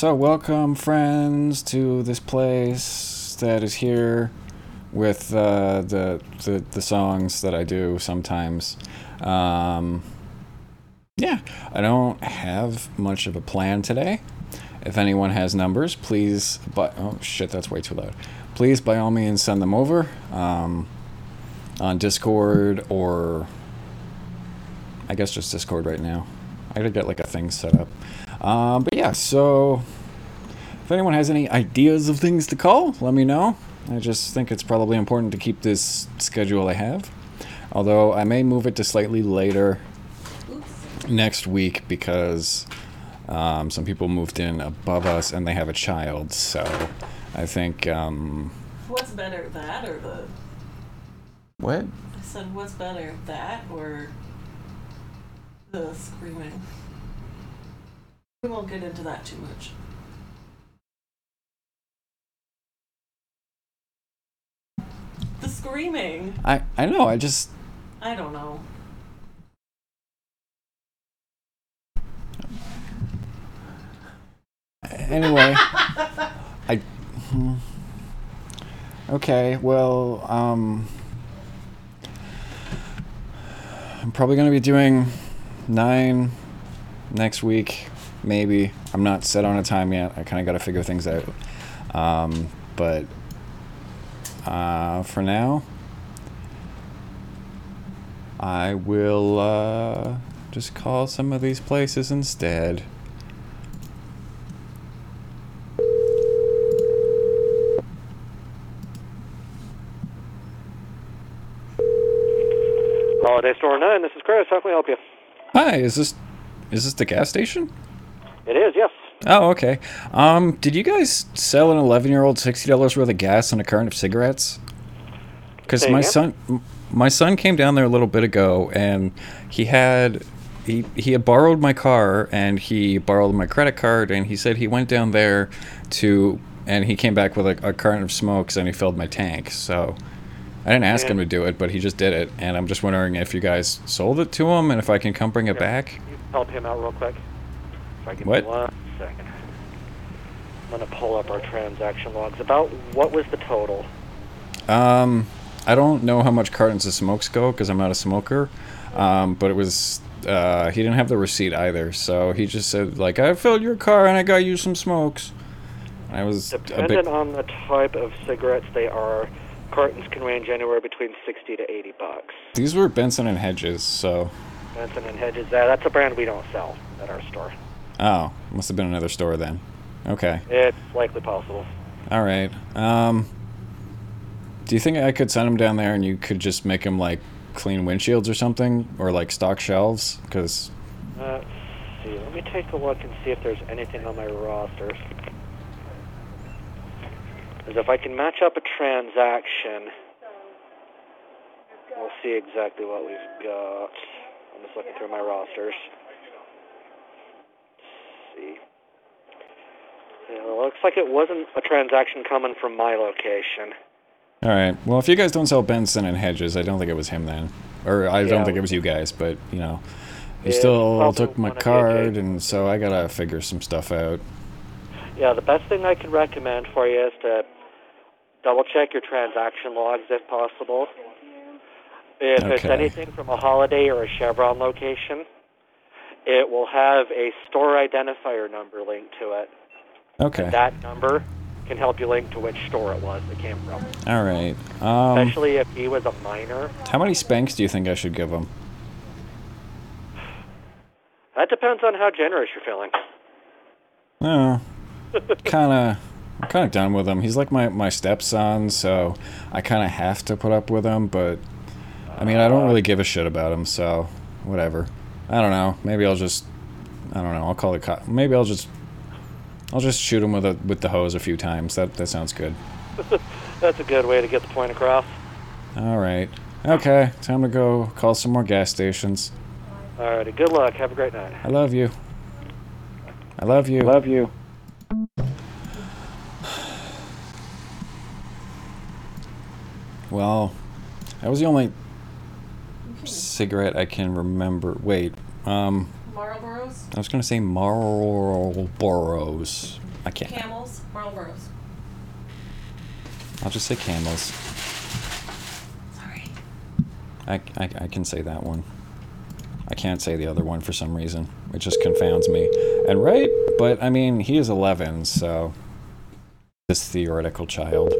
so welcome, friends, to this place that is here with uh, the, the the songs that I do sometimes. Um, yeah, I don't have much of a plan today. If anyone has numbers, please. But oh shit, that's way too loud. Please, by all means, send them over um, on Discord or I guess just Discord right now. I gotta get like a thing set up. Um, but yeah, so if anyone has any ideas of things to call, let me know. I just think it's probably important to keep this schedule I have. Although I may move it to slightly later next week because um, some people moved in above us and they have a child. So I think. Um, What's better, that or the? what? I said, what's better, that or the screaming? We won't get into that too much. The screaming. I, I know, I just. I don't know. Anyway. I. hmm. Okay, well, um. I'm probably going to be doing nine next week, maybe. I'm not set on a time yet. I kind of got to figure things out. Um, but uh, for now, I will uh, just call some of these places instead. Holiday Store 9, this is Chris. How can we help you? Hi, is this is this the gas station? It is, yes. Oh, okay. Um, did you guys sell an 11-year-old $60 worth of gas and a carton of cigarettes? Cuz my again? son my son came down there a little bit ago and he had he, he had borrowed my car and he borrowed my credit card and he said he went down there to and he came back with a, a carton of smokes and he filled my tank. So I didn't ask him to do it, but he just did it and I'm just wondering if you guys sold it to him and if I can come bring it back. Help him out real quick. If I give What? me one second. I'm going to pull up our transaction logs. About what was the total? Um, I don't know how much cartons of smokes go because I'm not a smoker. Um, but it was uh, he didn't have the receipt either, so he just said like I filled your car and I got you some smokes. I was Dependent bit. on the type of cigarettes they are, cartons can range anywhere between 60 to 80 bucks. These were Benson and Hedges, so Benson and Hedges, that, that's a brand we don't sell at our store. Oh, must have been another store then. Okay, It's likely possible. all right. Um, do you think I could send him down there and you could just make him like clean windshields or something, or like stock shelves? Because Uh, let's see, let me take a look and see if there's anything on my roster. Because if I can match up a transaction, we'll see exactly what we've got. I'm just looking through my rosters. See. Well, looks like it wasn't a transaction coming from my location. All right. Well, if you guys don't sell Benson and Hedges, I don't think it was him then, or I Yeah, don't think it was you guys. But you know, you Yeah, still took my one of the card, and so I gotta figure some stuff out. Yeah, the best thing I can recommend for you is to double check your transaction logs if possible. If it's anything from a Holiday or a Chevron location, it will have a store identifier number linked to it. Okay. That number can help you link to which store it was it came from. All right. Um, Especially if he was a minor. how many spanks do you think I should give him? That depends on how generous you're feeling. Oh, kind of. I'm kind of done with him. He's like my, my stepson, so I kind of have to put up with him. But I mean, I don't really give a shit about him, so whatever. I don't know. Maybe I'll just. I don't know. I'll call the cop. Maybe I'll just. I'll just shoot him with a with the hose a few times. That that sounds good. That's a good way to get the point across. All right. Okay. Time to go call some more gas stations. Alrighty, good luck. Have a great night. I love you. I love you. Love you. Well, that was the only cigarette I can remember. Wait, um, Marlboros, I was gonna say Marlboros. I can't. Camels, Marlboros. I'll just say Camels. Sorry. I, I, I can say that one. I can't say the other one for some reason. It just confounds me. And right, but I mean, he is 11, so this theoretical child.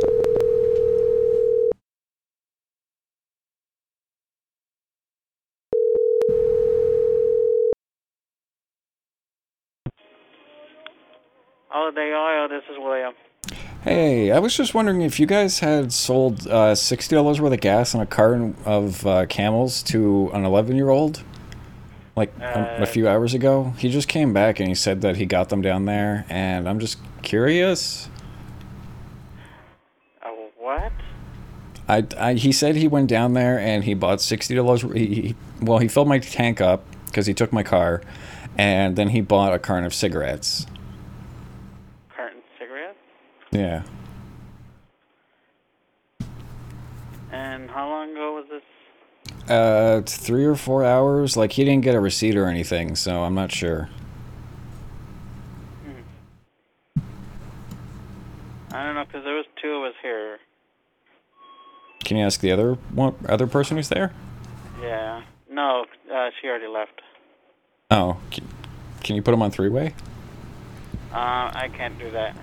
Holiday Oil, this is William. Hey, I was just wondering if you guys had sold uh, sixty dollars worth of gas and a carton of uh, Camels to an eleven-year-old, like a, a Uh, few hours ago. He just came back and he said that he got them down there, and I'm just curious. Uh, what? I, I he said he went down there and he bought sixty dollars. He, he well, he filled my tank up because he took my car, and then he bought a carton of cigarettes. Yeah, And how long ago was this? uh, three or four hours. Like he didn't get a receipt or anything, so I'm not sure. I don't know, because there was two of us here. Can you ask the other one, other person who's there? Yeah. No, uh, she already left. Oh, can, can you put him on three-way? Uh, I can't do that.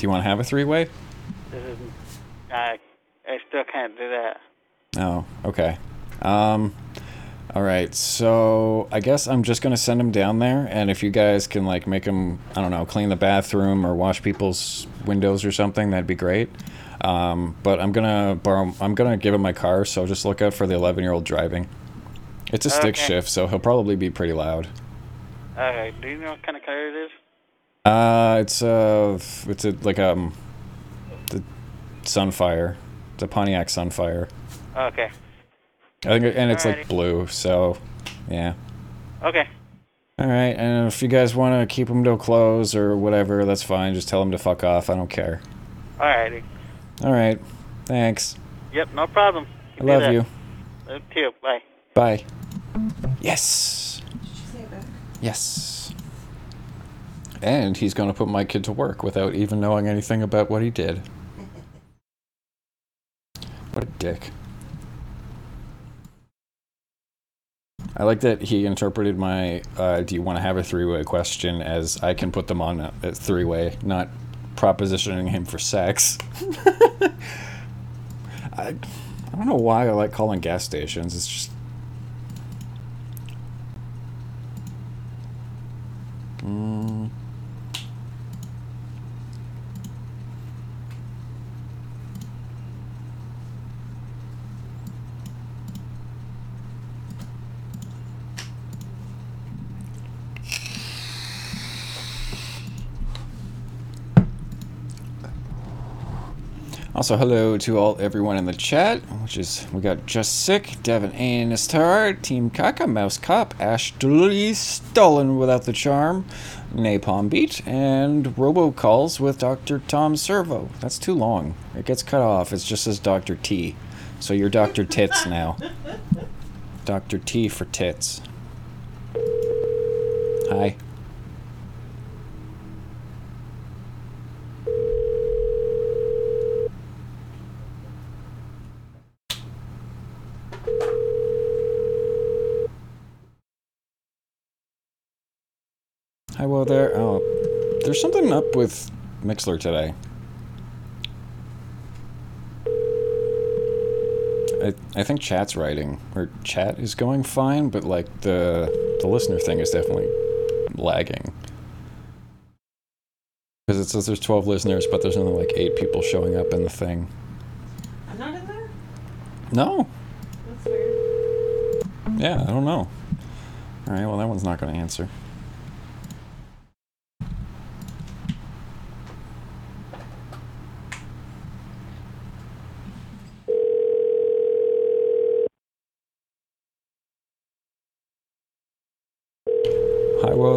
Do you want to have a three-way? Is, I, I still can't do that. Oh, okay. Um, all right. So I guess I'm just gonna send him down there, and if you guys can like make him, I don't know, clean the bathroom or wash people's windows or something, that'd be great. Um, but I'm gonna borrow. I'm gonna give him my car, so just look out for the 11 year old driving. It's a stick Okay. shift, so he'll probably be pretty loud. Okay, do you know what kind of car it is? Uh, it's a, it's a like um, the Sunfire. It's a Pontiac Sunfire. Okay. I think, it- and it's like Alrighty. blue. So, yeah. Okay. All right, and if you guys want to keep him till close or whatever, that's fine. Just tell them to fuck off. I don't care. Alrighty. All right, thanks. Yep, no problem. I love you. Love you. Bye. Bye. Yes. Did you say it back? Yes. And he's going to put my kid to work without even knowing anything about what he did. What a dick. I like that he interpreted my uh, "Do you want to have a three-way?" question as I can put them on a, a three-way, not propositioning him for sex. I, I don't know why I like calling gas stations. It's just. Mm. Also, hello to all everyone in the chat, which is we got Just Sick, Devin Anistar, Team Kaka, Mouse Cop, Ashley Stolen Without the Charm, Napalm Beat, and robocalls with Dr. Tom Servo. That's too long. It gets cut off. It just says Dr. T. So you're Dr. Tits now. Dr. T for tits. Hi. Hi, well there. Oh, there's something up with Mixlr today. I, I think chat's writing or chat is going fine, but like the the listener thing is definitely lagging. Because it says there's 12 listeners, but there's only like eight people showing up in the thing. I'm not in there? No, That's weird. yeah, I don't know. All right, well that one's not going to answer.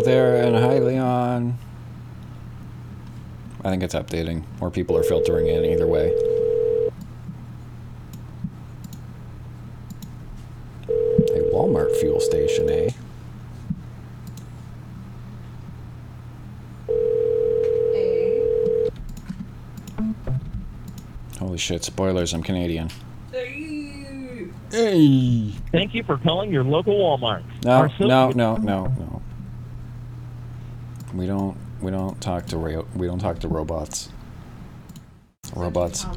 There, and hi, Leon. I think it's updating. More people are filtering in either way. A Walmart fuel station, eh? A. Holy shit, spoilers, I'm Canadian. Hey! Thank you for calling your local Walmart. No, no, no, no, no. We don't, we don't talk to ra- we don't talk to robots. Robots.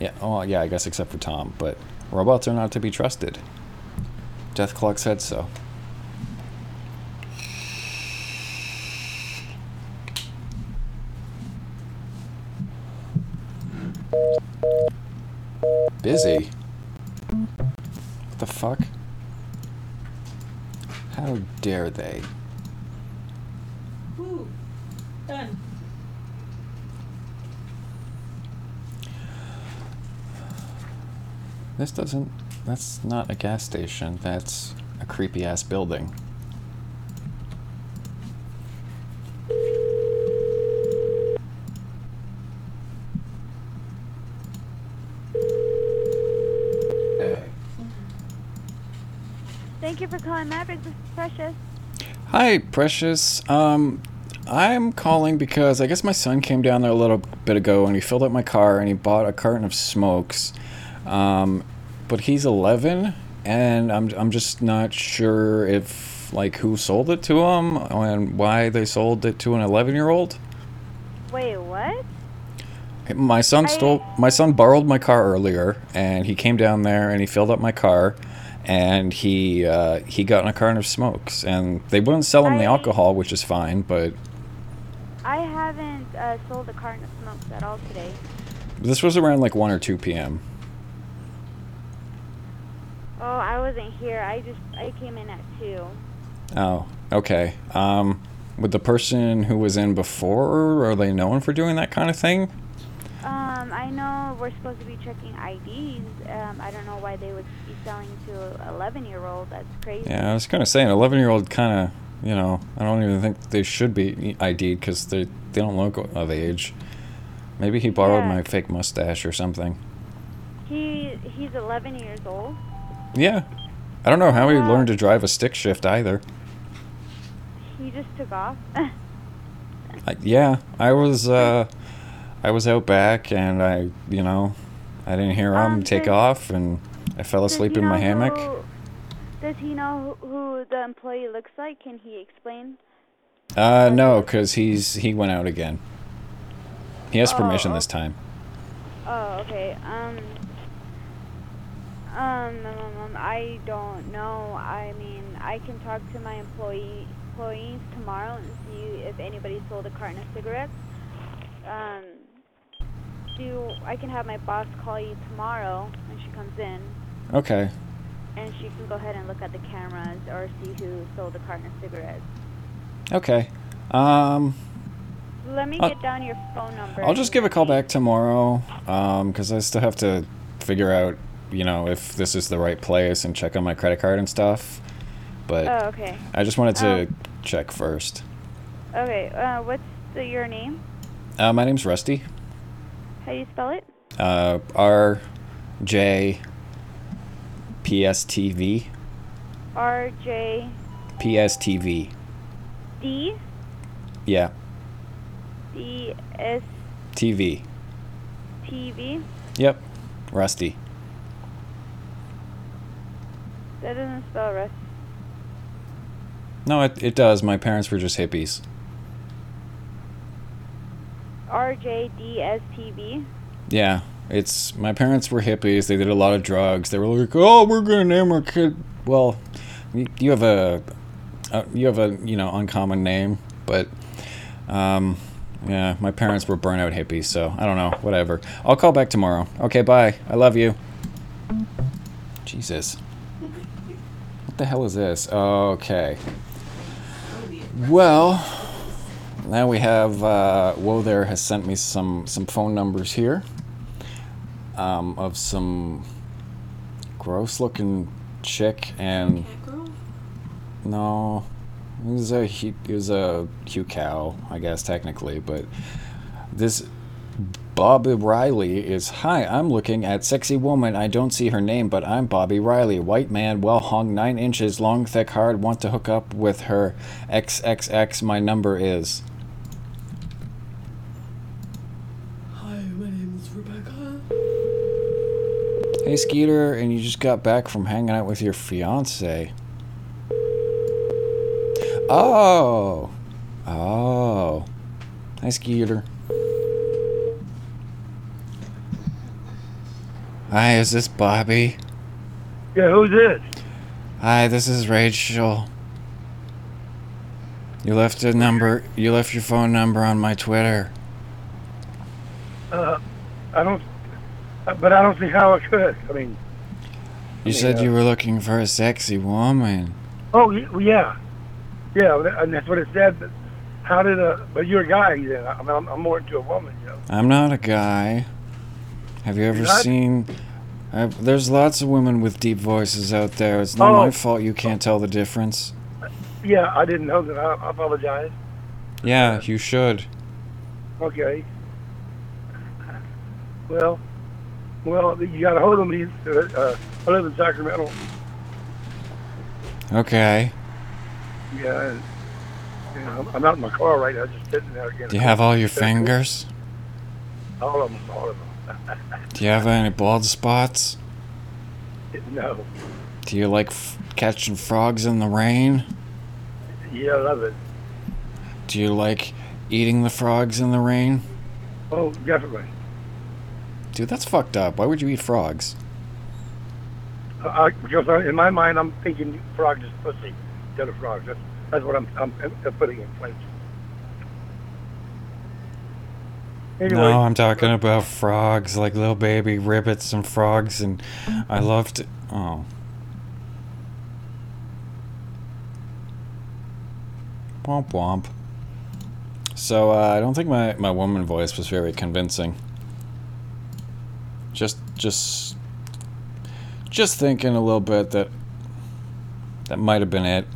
Yeah, oh yeah, I guess except for Tom, but robots are not to be trusted. Death Clock said so. Busy? What the fuck? How dare they? woo. Done. This doesn't. That's not a gas station. That's a creepy ass building. Thank you for calling Maverick. This is Precious. Hi, Precious. Um, I'm calling because I guess my son came down there a little bit ago and he filled up my car and he bought a carton of smokes. Um, but he's 11 and I'm I'm just not sure if like who sold it to him and why they sold it to an 11 year old. Wait, what? My son I- stole. My son borrowed my car earlier, and he came down there and he filled up my car, and he uh, he got in a carton of smokes, and they wouldn't sell him the alcohol, which is fine, but I haven't uh, sold a carton of smokes at all today. this was around like one or two p.m. Oh, I wasn't here. I just I came in at two. Oh, okay. Um, with the person who was in before, are they known for doing that kind of thing? Um, I know we're supposed to be checking IDs. Um, I don't know why they would be selling to an 11 year old. That's crazy. Yeah, I was gonna say an eleven-year-old kind of, you know, I don't even think they should be ID'd because they they don't look of age. Maybe he borrowed Yeah. my fake mustache or something. He he's 11 years old. Yeah. I don't know how he Yeah. learned to drive a stick shift either. He just took off. I, yeah, I was uh I was out back and I, you know, I didn't hear him Um, take does- off, and I fell asleep in my hammock. Who, does he know who, who the employee looks like? Can he explain? Uh, no, cause he's he went out again. He has Oh, permission oh. this time. Oh, okay. Um. Um, um, um, um, I don't know. I mean, I can talk to my employee employees tomorrow and see if anybody sold a carton of cigarettes. Um, do I can have my boss call you tomorrow when she comes in, Okay. and she can go ahead and look at the cameras or see who sold the carton of cigarettes. Okay. Um, Let me Uh, get down your phone number. I'll just give a call back tomorrow. Um, cause I still have to figure out, you know, if this is the right place and check on my credit card and stuff. But Oh, okay. I just wanted to Um, check first. Okay. Uh, what's the, your name? Uh, my name's Rusty. How do you spell it? Uh, R J P S T V R J P S T V. D Yeah, D S T V. T V. Yep, Rusty. That doesn't spell Rust. No, it, it does. My parents were just hippies. R J D S T V. Yeah, it's my parents were hippies. They did a lot of drugs. They were like, "Oh, we're gonna name our kid." Well, you, have a, uh, you have a you know uncommon name, but um, yeah, my parents were burnout hippies. So I don't know. Whatever. I'll call back tomorrow. Okay, bye. I love you. Jesus. The hell is this? Okay. Well, now we have uh, Whoa there has sent me some some phone numbers here um, of some gross looking chick and no it was a he it was a cute cow I guess technically but this Bobby Riley is hi I'm looking at sexy woman I don't see her name but I'm Bobby Riley white man well hung nine inches long thick hard want to hook up with her XXX my number is Hi, my name is Rebecca. Hey Skeeter, and you just got back from hanging out with your fiance. Oh. Oh. Hi Skeeter. Hi, is this Bobby? Yeah, who's this? Hi, this is Rachel. You left a number, you left your phone number on my Twitter. Uh, I don't, but I don't see how I could. I mean, You said you were looking for a sexy woman. oh yeah, yeah, and that's what it said. But how did uh? But you're a guy. Then I mean, I'm, I'm more into a woman, you know. I'm not a guy. Have you ever not? seen? I've, there's lots of women with deep voices out there. It's not my Oh. fault you can't tell the difference. Yeah, I didn't know that. I, I apologize. Yeah, you should. Okay. Well, well, you got to hold them. These, uh, I live in Sacramento. Okay. Yeah. And, you know, I'm- I'm out in my car right now, just sitting there again. Do you have all your fingers? All of them. All of them. Do you have any blood spots? no. Do you like f- catching frogs in the rain? Yeah, I love it. Do you like eating the frogs in the rain? Oh, definitely. Dude, that's fucked up. Why would you eat frogs? Uh, because in my mind, I'm thinking frogs is pussy instead of frogs. That's, that's what I'm, I'm, I'm putting in place. Anyway, No, I'm talking about frogs, like little baby ribbits and frogs, and I loved. Oh. Womp womp. So, uh, I don't think my, my woman voice was very convincing. Just, just. Just thinking a little bit that. That might have been it.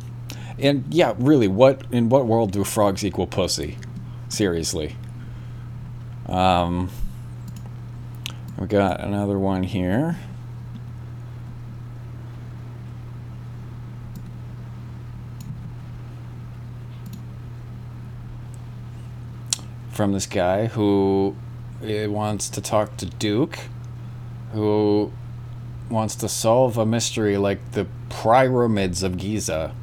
And yeah, really, what in what world do frogs equal pussy? Seriously. Um, we got another one here. From this guy who uh, wants to talk to Duke, who wants to solve a mystery like the pyramids of Giza.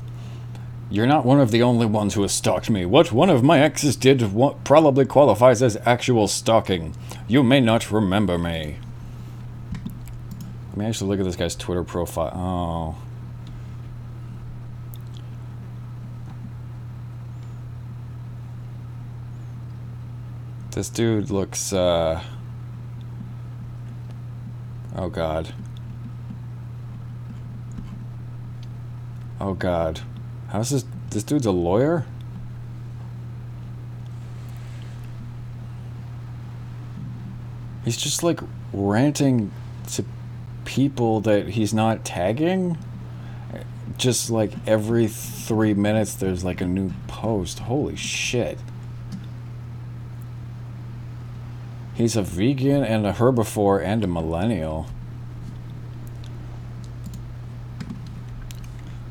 You're not one of the only ones who has stalked me. What one of my exes did probably qualifies as actual stalking. You may not remember me. Let me actually look at this guy's Twitter profile. Oh. This dude looks, uh. Oh god. Oh god. How's this? This dude's a lawyer? He's just like ranting to people that he's not tagging. Just like every three minutes, there's like a new post. Holy shit. He's a vegan and a herbivore and a millennial.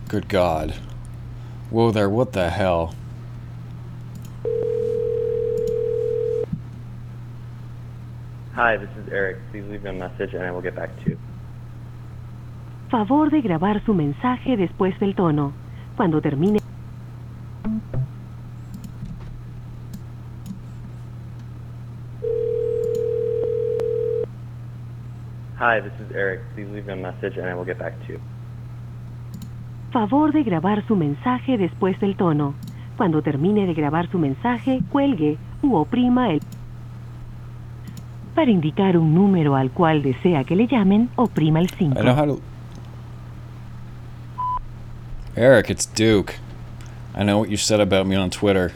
Good God. Whoa there, what the hell? Hi, this is Eric. Please leave me a message and I will get back to you. Favor de grabar su mensaje después del tono. Cuando termine. Hi, this is Eric. Please leave me a message and I will get back to you. Favor de grabar su mensaje después del tono. Cuando termine de grabar su mensaje, cuelgue u oprima el... Para indicar un número al cual desea que le llamen, oprima el 5. I know how to. Eric, it's Duke. I know what you said about me on Twitter.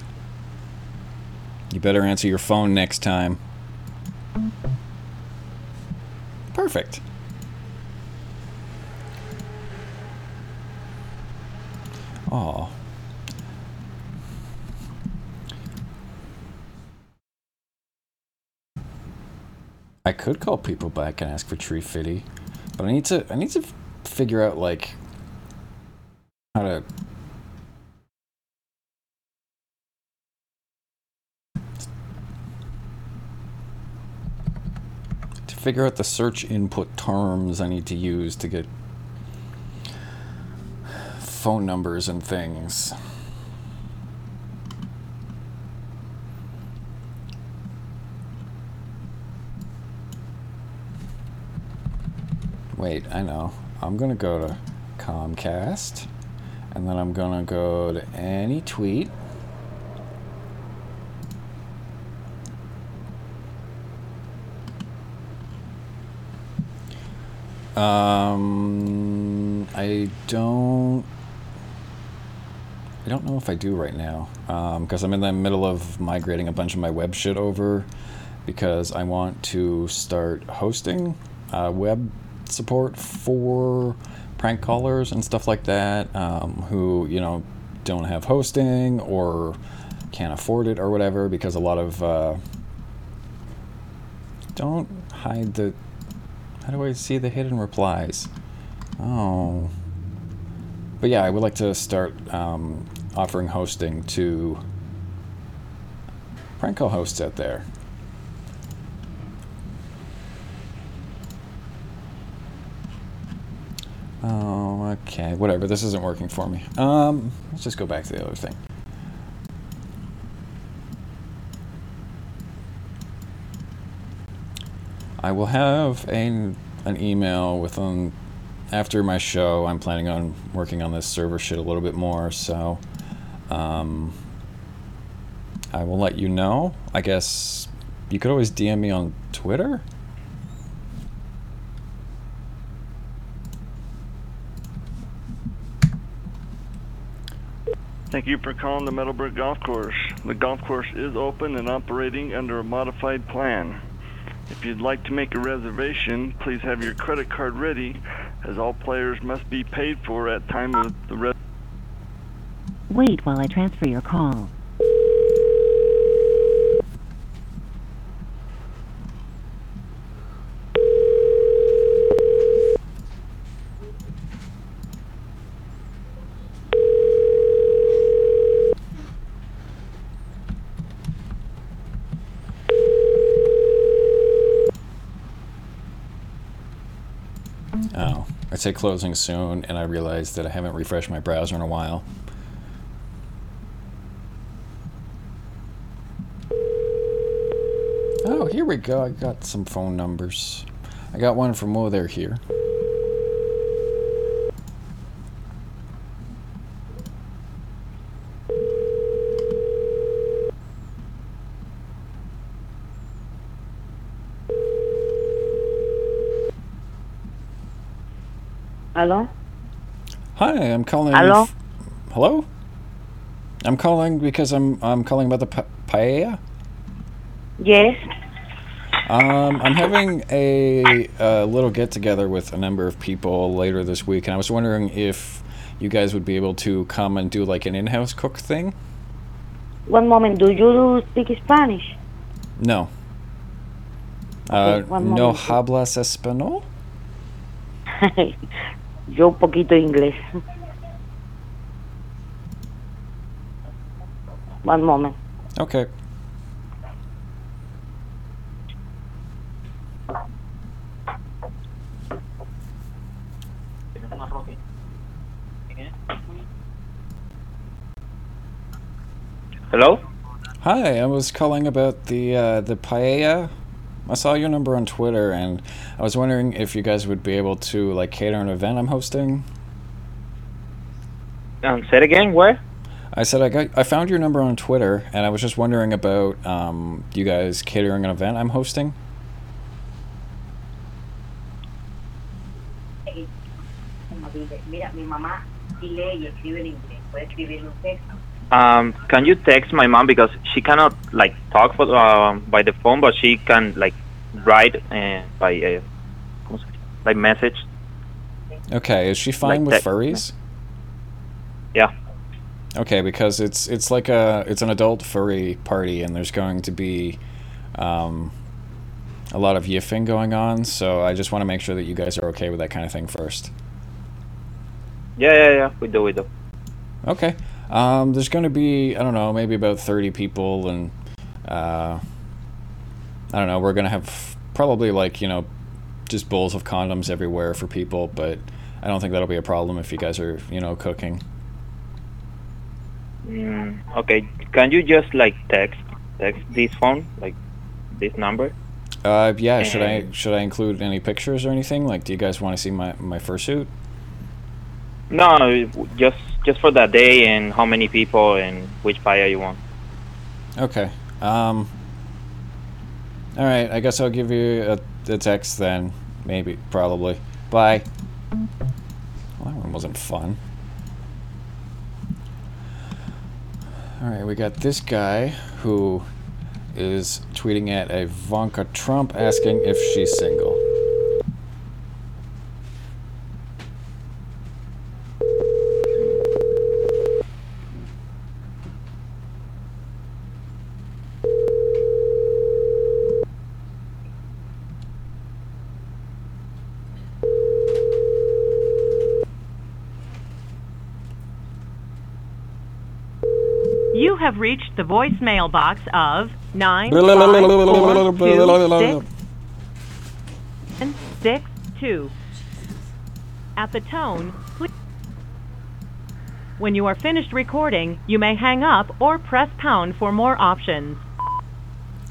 You better answer your phone next time. Perfect. Aw. I could call people back and ask for Tree Fitty, but I need to I need to figure out like how to to figure out the search input terms I need to use to get phone numbers and things. Wait, I know. I'm gonna go to Comcast, and then I'm gonna go to any tweet. Um, I don't. I don't know if I do right now, because I'm in the middle of migrating a bunch of my web shit over, because I want to start hosting uh, web support for prank callers and stuff like that, um, who you know don't have hosting or can't afford it or whatever, because a lot of uh, don't hide the. How do I see the hidden replies? Oh. But yeah, I would like to start um, offering hosting to prank call hosts out there. Oh, okay. Whatever. This isn't working for me. Um, let's just go back to the other thing. I will have a, an email within after my show. I'm planning on working on this server shit a little bit more, so um, I will let you know. I guess you could always DM me on Twitter. Thank you for calling the Meadowbrook Golf Course. The golf course is open and operating under a modified plan. If you'd like to make a reservation, please have your credit card ready, as all players must be paid for at time of the res- Wait while I transfer your call. Oh, I said closing soon, and I realized that I haven't refreshed my browser in a while. Here we go. I got some phone numbers. I got one from oh, they're here. Hello? Hi, I'm calling. Hello? Hello? I'm calling because I'm I'm calling about the pa- paella. Yes. Um, I'm having a, a little get together with a number of people later this week, and I was wondering if you guys would be able to come and do like an in-house cook thing. One moment. Do you speak Spanish? No. Uh, no hablas español. Yo un poquito inglés. One moment. Okay. Hello? Hi, I was calling about the uh, the paella. I saw your number on Twitter, and I was wondering if you guys would be able to like cater an event I'm hosting. Um, say it again. Where? I said I got I found your number on Twitter, and I was just wondering about um, you guys catering an event I'm hosting. Mira, mi mamá sí lee y escribe en inglés. Puede escribir un texto. Um, can you text my mom because she cannot like talk for, uh, by the phone, but she can like write uh, by uh, ¿cómo se dice? like message. Okay, is she fine Like with furries? Yeah. Okay, because it's it's like a it's an adult furry party, and there's going to be um, a lot of yiffing going on. So I just want to make sure that you guys are okay with that kind of thing first. Yeah, yeah, yeah. We do, we do. Okay. Um, there's going to be I don't know maybe about thirty people, and uh, I don't know. We're going to have probably like you know just bowls of condoms everywhere for people, but I don't think that'll be a problem if you guys are you know cooking. Mm, okay. Can you just like text text this phone like this number? Uh, yeah. Should I should I include any pictures or anything? Like, do you guys want to see my my fursuit? No, just just for that day and how many people and which paella you want. Okay. Um. All right. I guess I'll give you a, a text then. Maybe. Probably. Bye. Well, that one wasn't fun. All right. We got this guy who is tweeting at Ivanka Trump asking if she's single. You have reached the voicemail box of nine five four six six two. At the tone, please. When you are finished recording, you may hang up or press pound for more options.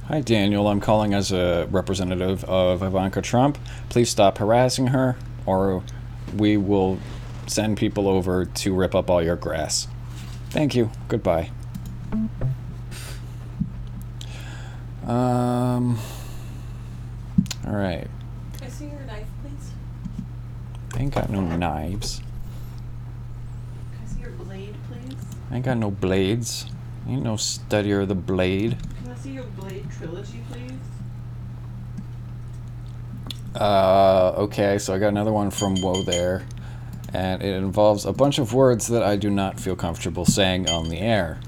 Hi, Daniel. I'm calling as a representative of Ivanka Trump. Please stop harassing her, or we will send people over to rip up all your grass. Thank you. Goodbye. Um. All right. Can I see your knife, please? I ain't got no knives. Can I see your blade, please? I ain't got no blades. Ain't no studier of the blade. Can I see your blade trilogy, please? Uh, okay, so I got another one from Woe there, and it involves a bunch of words that I do not feel comfortable saying on the air.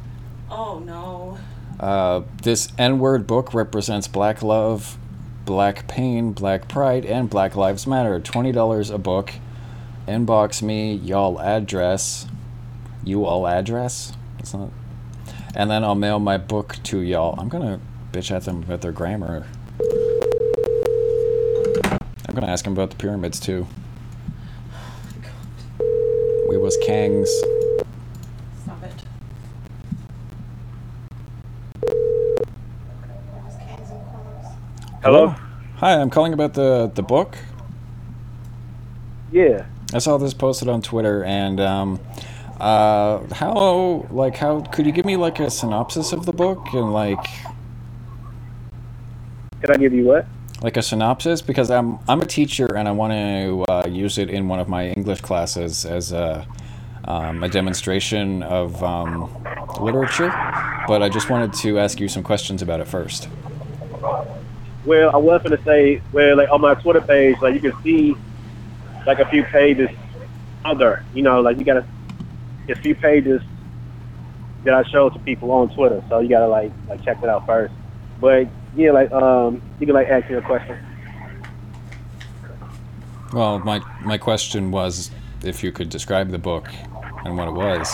Oh no. Uh, this N word book represents black love, black pain, black pride, and Black Lives Matter. $20 a book. Inbox me, y'all address. You all address? That's not. And then I'll mail my book to y'all. I'm gonna bitch at them about their grammar. I'm gonna ask them about the pyramids too. Oh, we was Kang's. Stop it. Hello? Hi, I'm calling about the the book. Yeah. I saw this posted on Twitter, and um, uh, how like how could you give me like a synopsis of the book and like Can I give you what? like a synopsis because I'm I'm a teacher and I want to uh, use it in one of my English classes as a um, a demonstration of um, literature, but I just wanted to ask you some questions about it first. Well, I was gonna say, well, like on my Twitter page, like you can see like a few pages other, you know, like you gotta a few pages that I show to people on Twitter, so you gotta like like check it out first. But yeah, like um, you can like ask me a question. Well, my my question was if you could describe the book and what it was.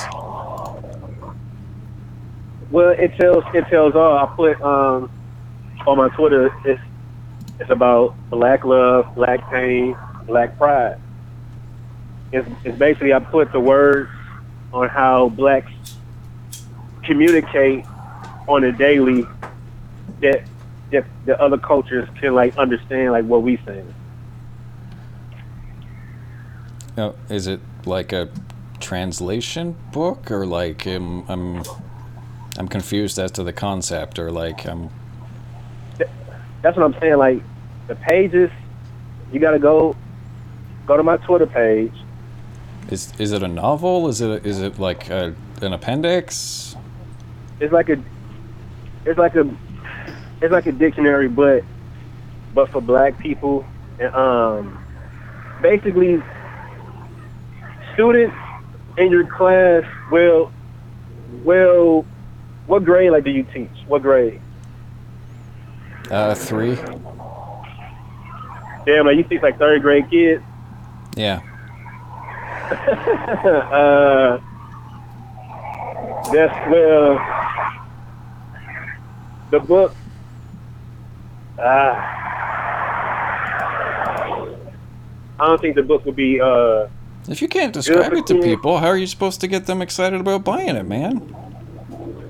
Well, it tells it tells all. I put um on my Twitter. It's it's about black love, black pain, black pride. It's, it's basically I put the words on how blacks communicate on a daily that that the other cultures can like understand like what we say. No, is it like a translation book or like I'm I'm confused as to the concept or like um That's what I'm saying. Like the pages, you gotta go go to my Twitter page. is is it a novel? Is it is it like a, an appendix? It's like a it's like a it's like a dictionary, but but for black people. And um, basically, students in your class will will what grade like do you teach? What grade? Uh, three. Damn, like you teach like third grade kids. Yeah. uh, that's well, the book. Ah, I don't think the book would be. Uh, If you can't describe it to people, how are you supposed to get them excited about buying it, man?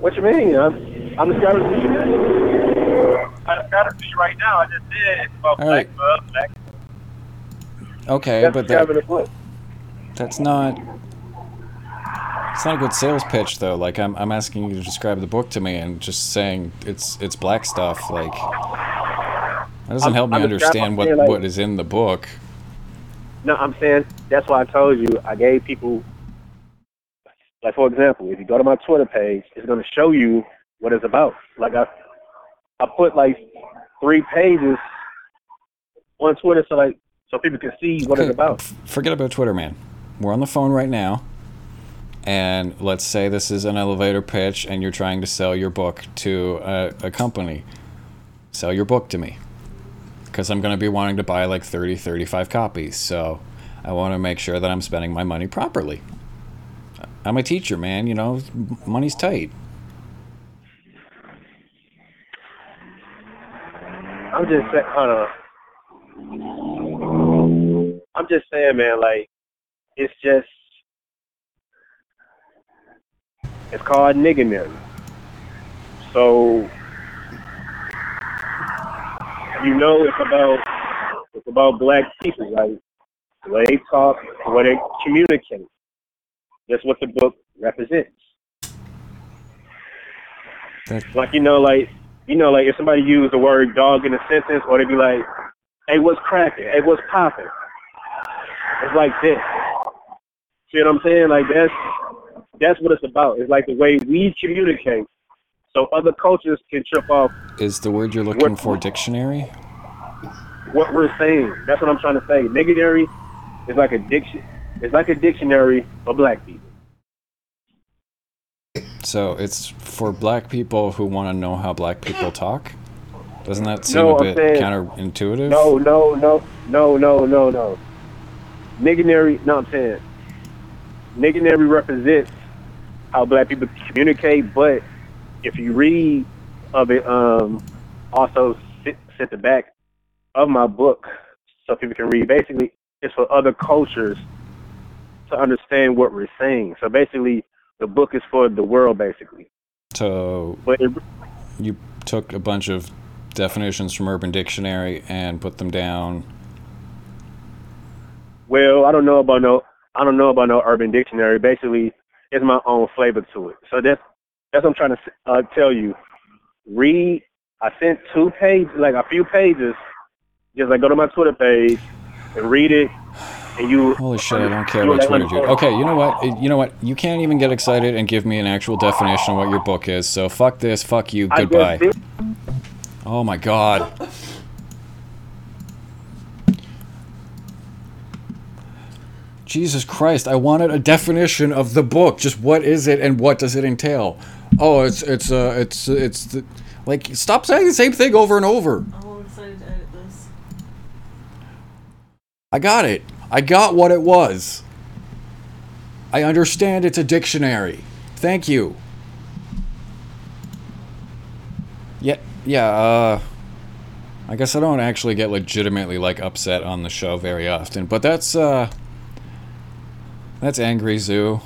what you mean? I'm, I'm describing it to you. I described it to you right now. I just did. It's about All black right. love, black. Okay, That's but that, that's not it's not a good sales pitch though. Like I'm I'm asking you to describe the book to me and just saying it's it's black stuff like that doesn't I'm- help me I'm understand what like- what is in the book. No, I'm saying that's why I told you I gave people like for example, if you go to my Twitter page, it's gonna show you what it's about. Like I I put like three pages on Twitter so like so people can see what it's about. Forget about Twitter, man. We're on the phone right now. And let's say this is an elevator pitch and you're trying to sell your book to a, a company. Sell your book to me. Because I'm going to be wanting to buy like 30, 35 copies. So I want to make sure that I'm spending my money properly. I'm a teacher, man. You know, money's tight. I'm just saying hold on. I'm just saying man, like it's just it's called nigginess. So you know it's about it's about black people, like the way they talk, the way they communicate. That's what the book represents. Like you know, like you know, like if somebody used the word dog in a sentence, or they'd be like, "Hey, what's cracking? Hey, what's popping?" It's like this. See what I'm saying? Like that's that's what it's about. It's like the way we communicate, so other cultures can trip off is the word you're looking for dictionary? what we're saying. That's what I'm trying to say. Dictionary is like a diction. It's like a dictionary for black people. So it's for black people who want to know how black people talk? Doesn't that seem No, a bit saying- counterintuitive? No, no, no, no, no, no, no. Nigginary, no, I'm saying nigginary represents how black people communicate, but if you read of it, um, also sit, sit the back of my book so people can read. Basically, it's for other cultures to understand what we're saying. So basically, the book is for the world, basically. So it, you took a bunch of definitions from Urban Dictionary and put them down. well, I don't know about no, I don't know about no Urban Dictionary. Basically, it's my own flavor to it. So that's that's what I'm trying to uh, tell you. Read. I sent two pages, like a few pages. Just like go to my Twitter page and read it, and you. Holy shit, I don't care you about like Twitter, dude. Okay, you know what? You know what? You can't even get excited and give me an actual definition of what your book is. So fuck this, fuck you, goodbye. Oh my god. Jesus Christ, I wanted a definition of the book. Just what is it and what does it entail? Oh, it's it's uh it's it's the, like stop saying the same thing over and over. I'm all excited to edit this. I got it. I got what it was. I understand it's a dictionary. Thank you. Yeah, yeah, uh I guess I don't actually get legitimately like upset on the show very often, but that's uh that's Angry Zu.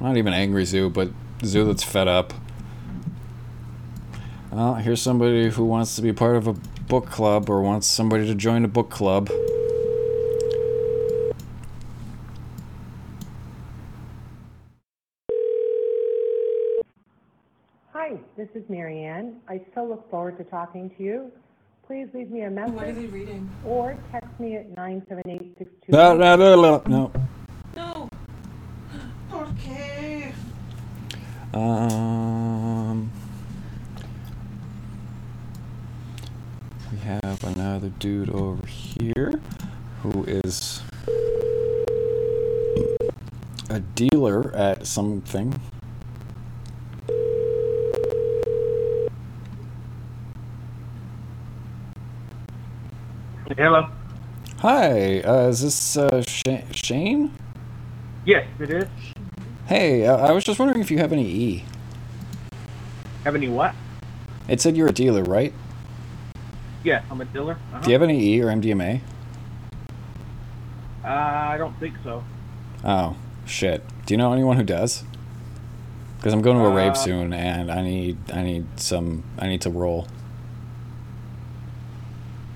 Not even Angry Zu, but Zu that's fed up. Well, here's somebody who wants to be part of a book club or wants somebody to join a book club. Hi, this is Marianne. I so look forward to talking to you. Please leave me a message. What are they reading? Or text me at 978 No, no, no, no, no. No. Okay. Um, we have another dude over here who is a dealer at something. Hello. Hi, uh, is this uh, Sha- Shane? Yes, it is. Hey, uh, I was just wondering if you have any E. Have any what? It said you're a dealer, right? Yeah, I'm a dealer. Uh-huh. Do you have any E or MDMA? Uh, I don't think so. Oh, shit. Do you know anyone who does? Because I'm going to a rave Uh, soon, and I need I need some I need to roll.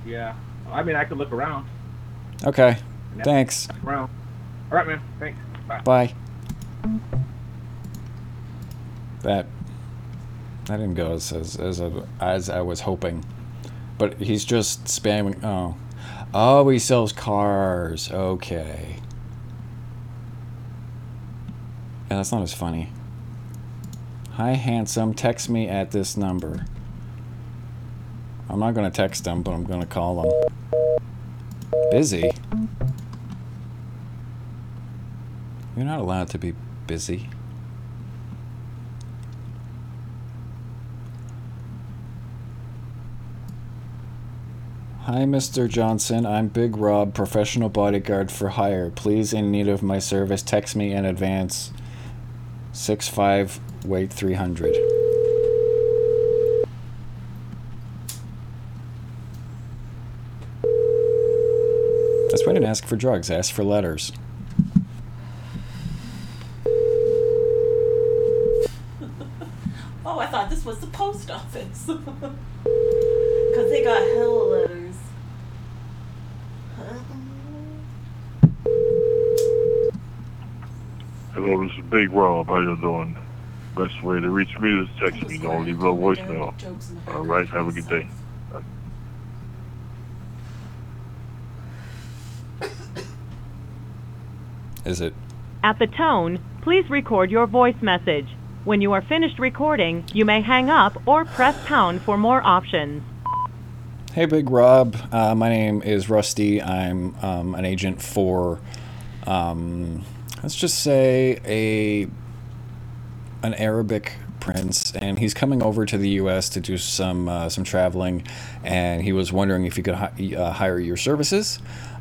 Yeah. I mean, I could look around. Okay. Thanks. Around. All right, man. Thanks. Bye. Bye. That that didn't go as as as, a, as I was hoping, but he's just spamming. Oh, oh, he sells cars. Okay. Yeah, that's not as funny. Hi, handsome. Text me at this number. I'm not gonna text them, but I'm gonna call them. Busy. You're not allowed to be busy. Hi, Mr. Johnson. I'm Big Rob, professional bodyguard for hire. Please, in need of my service, text me in advance. Six five wait 300. That's why I didn't ask for drugs. I asked for letters. Oh, I thought this was the post office. Because they got hella letters. Hello, this is Big Rob. How you doing? Best way to reach me is text me. Don't leave a voicemail. All right, have a good day. Is it? At the tone, please record your voice message. When you are finished recording, you may hang up or press pound for more options. Hey, Big Rob. Uh, my name is Rusty. I'm um, an agent for, um, let's just say, a an Arabic prince, and he's coming over to the U.S. to do some uh, some traveling, and he was wondering if he could hi- uh, hire your services.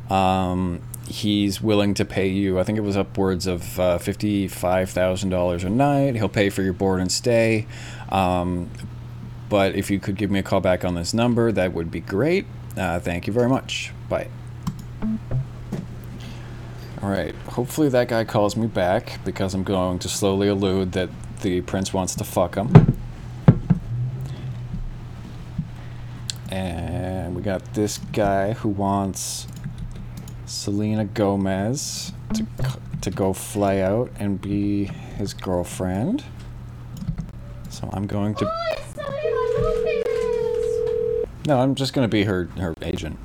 Um, he's willing to pay you. I think it was upwards of uh, fifty-five thousand dollars a night. He'll pay for your board and stay. Um, but if you could give me a call back on this number, that would be great. Uh, thank you very much. Bye. Alright, hopefully that guy calls me back because I'm going to slowly allude that the prince wants to fuck him. And we got this guy who wants Selena Gomez to, to go fly out and be his girlfriend. So I'm going to. No, I'm just going to be her, her agent.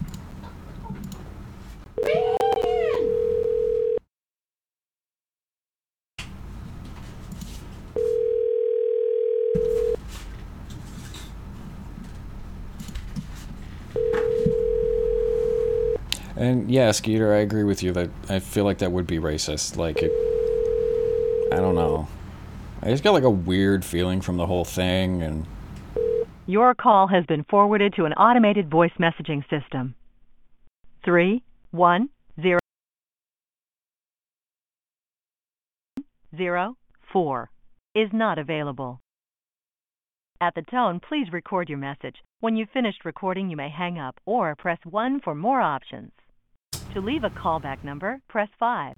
And yeah, Skeeter, I agree with you that I feel like that would be racist. Like it I don't know. I just got like a weird feeling from the whole thing and Your call has been forwarded to an automated voice messaging system. Three one zero zero four is not available. At the tone, please record your message. When you've finished recording, you may hang up or press 1 for more options. To leave a callback number, press 5.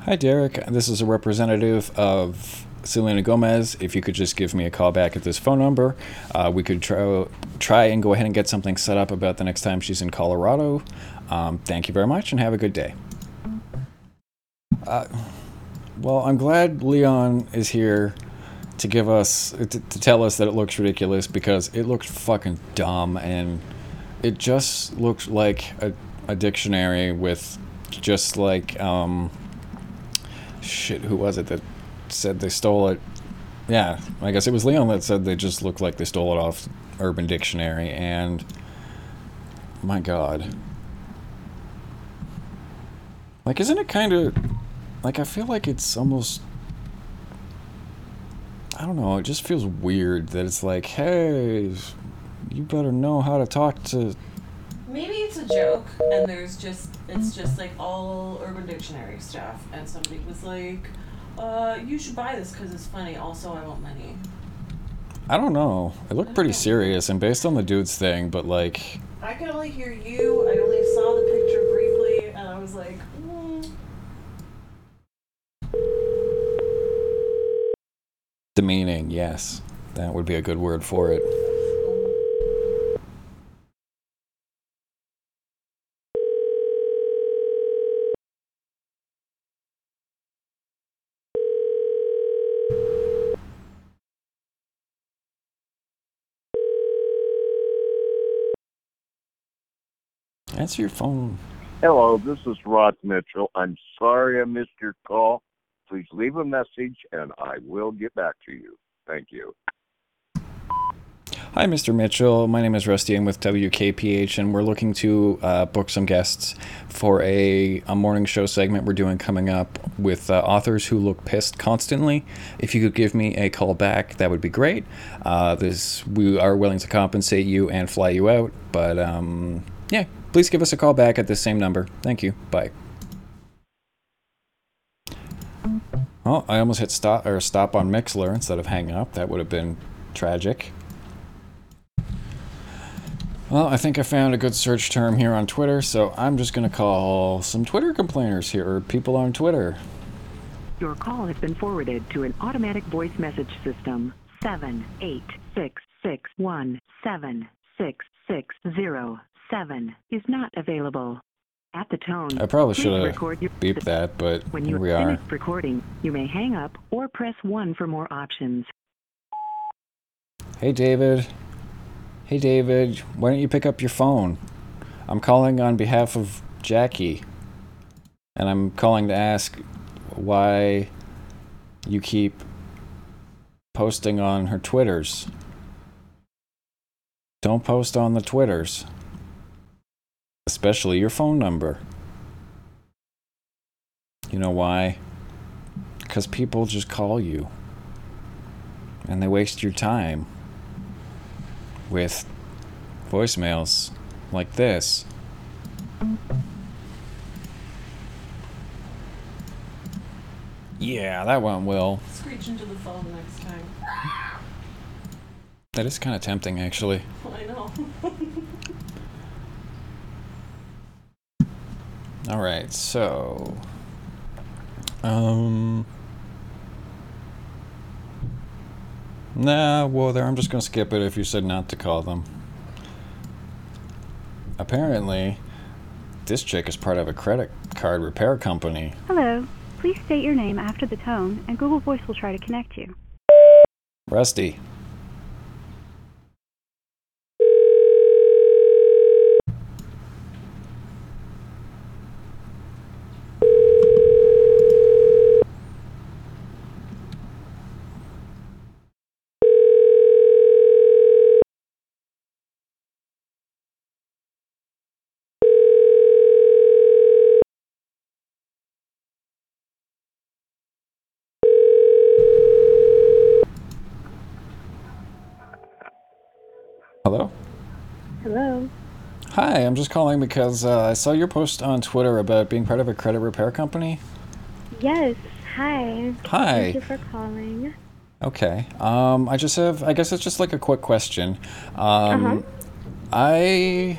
Hi Derek, this is a representative of Selena Gomez. If you could just give me a call back at this phone number, uh, we could try, try and go ahead and get something set up about the next time she's in Colorado. Um, thank you very much and have a good day. Uh, well, I'm glad Leon is here to give us to, to tell us that it looks ridiculous because it looks fucking dumb and it just looks like a, a dictionary with just like um shit who was it that said they stole it? Yeah i guess it was leon that said they just looked like they stole it off urban dictionary and my god. Like isn't it kind of like i feel like it's almost i don't know it just feels weird that it's like hey you better know how to talk to Maybe it's a joke, and there's just it's just like all Urban Dictionary stuff, and somebody was like, uh, "You should buy this because it's funny." Also, I want money. i don't know it looked pretty serious and based on the dude's thing but like I could only hear you. I only saw the picture briefly, and I was like, mm. demeaning yes that would be a good word for it answer your phone Hello, this is Rod Mitchell. I'm sorry I missed your call. Please leave a message and I will get back to you. Thank you. Hi, Mr. Mitchell. My name is Rusty. I'm with WKPH, and we're looking to uh, book some guests for a, a morning show segment we're doing coming up with uh, authors who look pissed constantly. If you could give me a call back, that would be great. Uh, this we are willing to compensate you and fly you out, but um, yeah, please give us a call back at this same number. Thank you. Bye. Oh, I almost hit stop or stop on Mixlr instead of hang up. That would have been tragic. Well, I think I found a good search term here on Twitter, so I'm just going to call some Twitter complainers here, or people on Twitter. Your call has been forwarded to an automatic voice message system. Seven eight six six one seven six six zero seven is not available. At the tone, I probably should have beeped that, but When here you we are. finished recording, you may hang up or press 1 for more options. Hey, David. Hey, David. Why don't you pick up your phone? I'm calling on behalf of Jackie. And I'm calling to ask why you keep posting on her Twitters. Don't post on the Twitters. Especially your phone number. You know why? Because people just call you. And they waste your time with voicemails like this. Yeah, that went well. Screech into the phone next time. That is kind of tempting, actually. I know. All right, so. Um. Nah, well, there, I'm just gonna skip it if you said not to call them. Apparently, this chick is part of a credit card repair company. Hello. Please state your name after the tone, and Google Voice will try to connect you. Rusty. Hello? Hello. Hi, I'm just calling because uh, I saw your post on Twitter about being part of a credit repair company. Yes. Hi. Hi. Thank you for calling. Okay. Um, I just have, I guess it's just like a quick question. Um, Uh-huh. I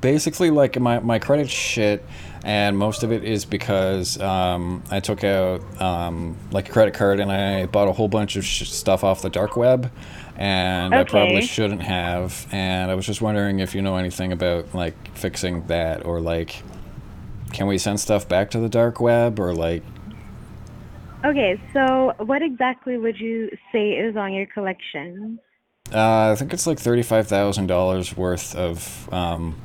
basically like my, my credit shit, and most of it is because um, I took out um, like a credit card and I bought a whole bunch of sh- stuff off the dark web, and I probably shouldn't have. And I was just wondering if you know anything about like fixing that, or like, can we send stuff back to the dark web, or like, Okay, so what exactly would you say is on your collection? Uh, I think it's like thirty-five thousand dollars worth of, um,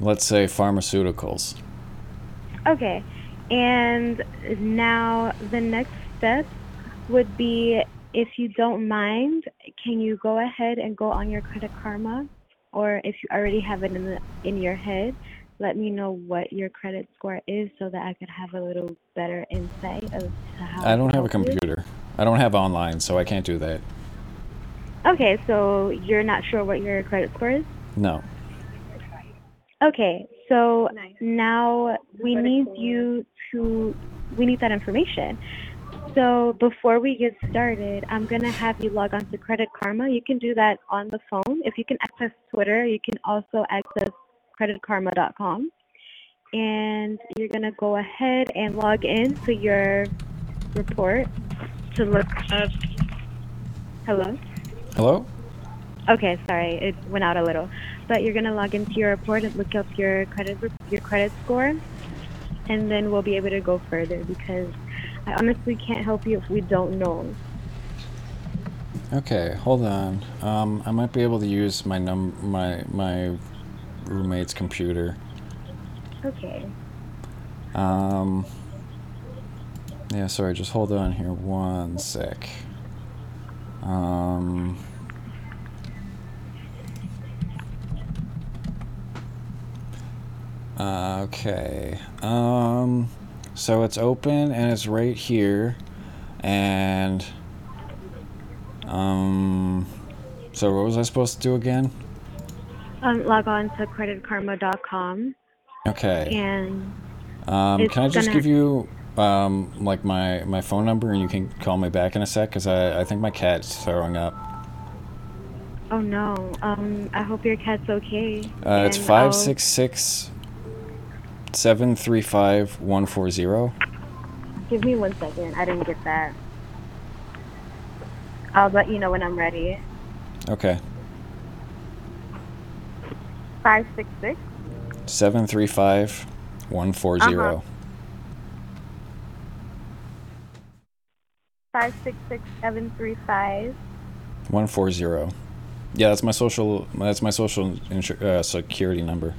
let's say, pharmaceuticals. Okay, and now the next step would be if you don't mind, can you go ahead and go on your Credit Karma, or if you already have it in the in your head, let me know what your credit score is so that I could have a little better insight of to how I don't have a computer. I don't have online, so I can't do that. Okay, so you're not sure what your credit score is? No. Okay, so now we need you to, we need that information. So before we get started, I'm going to have you log on to Credit Karma. You can do that on the phone. If you can access Twitter, you can also access creditkarma.com. And you're going to go ahead and log in to your report to look up. Hello? Hello? Okay, sorry, it went out a little. But you're gonna log into your report and look up your credit your credit score, and then we'll be able to go further because I honestly can't help you if we don't know. Okay, hold on. Um, I might be able to use my num my my roommate's computer. Okay. Um. Yeah, sorry. Just hold on here one sec. Um. Uh, okay. Um. So it's open and it's right here, and um. So what was I supposed to do again? Um, log on to creditkarma.com Okay. and Um, can I just give you um, like my, my phone number and you can call me back in a sec? Because I, I think my cat's throwing up. oh no, um, I hope your cat's okay. Uh, it's and five I'll- six six seven three five one four zero. Give me one second. I didn't get that. I'll let you know when I'm ready. Okay. Five six six. Seven three five one four zero. Five six six seven three five. One four zero. Yeah, that's my social. That's my social insur- uh, security number.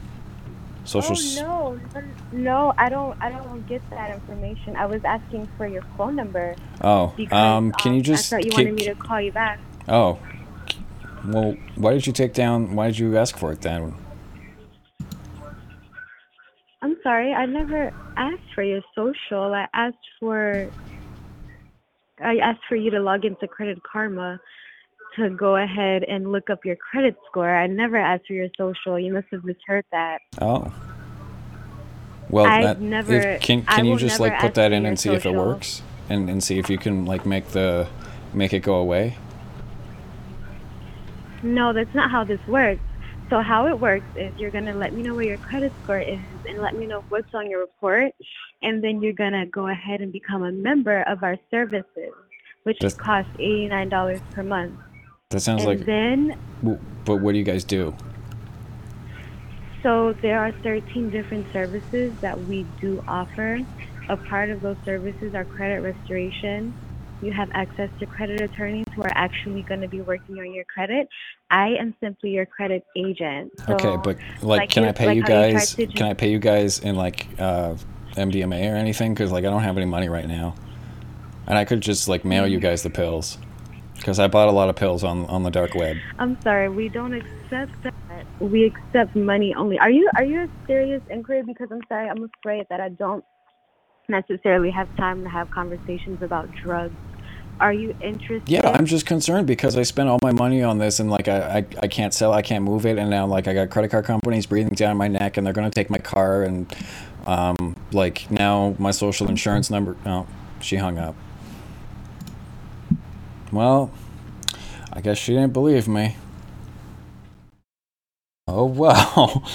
Social. Oh no, no, I don't. I don't get that information. I was asking for your phone number. Oh, because, um, can you um, just I thought you wanted me to call you back. Oh. Well, why did you take down? Why did you ask for it then? I'm sorry, I never asked for your social. I asked for. I asked for you to log into Credit Karma to go ahead and look up your credit score. I never asked for your social. You must have misheard that. Oh. Well, I've that, never- if, can can you just like put that in and see if it works, and and see if you can like make the make it go away? No, that's not how this works. So how it works is you're gonna let me know where your credit score is and let me know what's on your report, and then you're gonna go ahead and become a member of our services, which That's- cost eighty nine dollars per month. That sounds and like. then But what do you guys do? So there are 13 different services that we do offer. A part of those services are credit restoration. You have access to credit attorneys who are actually going to be working on your credit. I am simply your credit agent. So, okay, but like, can I pay like you guys? to can I pay you guys in like uh, MDMA or anything? Because like I don't have any money right now, and I could just like mail you guys the pills. Because I bought a lot of pills on on the dark web. I'm sorry, we don't accept that. We accept money only. Are you are you a serious inquiry? Because I'm sorry, I'm afraid that I don't necessarily have time to have conversations about drugs. Are you interested? Yeah, I'm just concerned because I spent all my money on this and like I, I, I can't sell, I can't move it, and now like I got credit card companies breathing down my neck and they're gonna take my car and um like now my social insurance number. Oh, she hung up. Well, I guess she didn't believe me. Oh wow.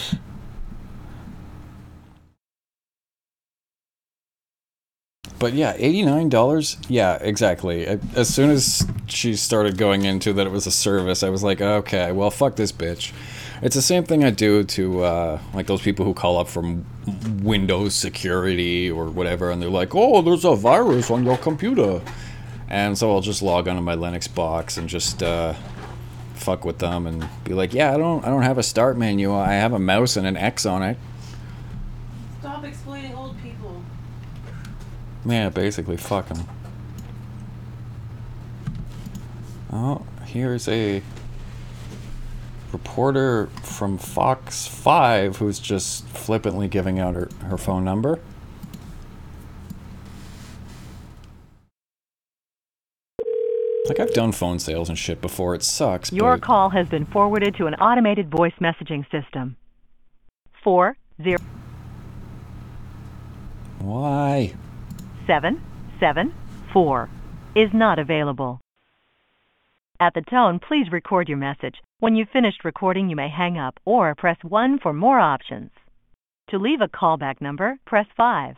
But yeah, eighty-nine dollars. Yeah, exactly. As soon as she started going into that it was a service, I was like, okay, well, fuck this bitch. It's the same thing I do to uh, like those people who call up from Windows security or whatever, and they're like, oh, there's a virus on your computer, and so I'll just log onto my Linux box and just uh, fuck with them and be like, yeah, I don't, I don't have a start menu. I have a mouse and an X on it. Stop exploiting old people. Yeah, basically, fuck them. Oh, here's a reporter from Fox 5 who's just flippantly giving out her, her phone number. Like, I've done phone sales and shit before. It sucks, Your but call has been forwarded to an automated voice messaging system. Four zero why? seven seven four is not available. At the tone, please record your message. When you've finished recording, you may hang up or press 1 for more options. To leave a callback number, press 5.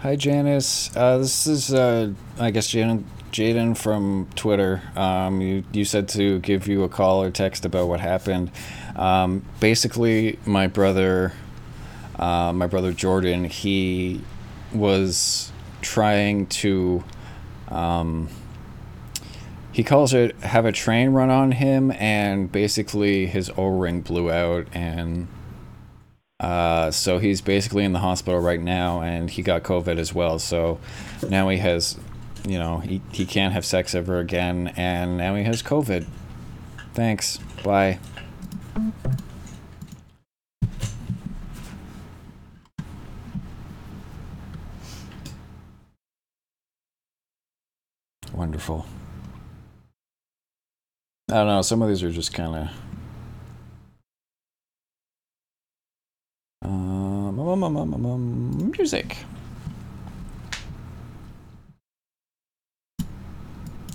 Hi, Janice. Uh, this is, uh, I guess, Jaden, from Twitter. Um, you, you said to give you a call or text about what happened. Um, basically, my brother, uh, my brother Jordan, he was trying to, um, he calls it have a train run on him, and basically his O-ring blew out, and uh, so he's basically in the hospital right now, and he got COVID as well. So now he has, you know, he, he can't have sex ever again, and now he has COVID. Thanks. Bye. Wonderful. I don't know. Some of these are just kind of. Um, um, um, um, um, um, music.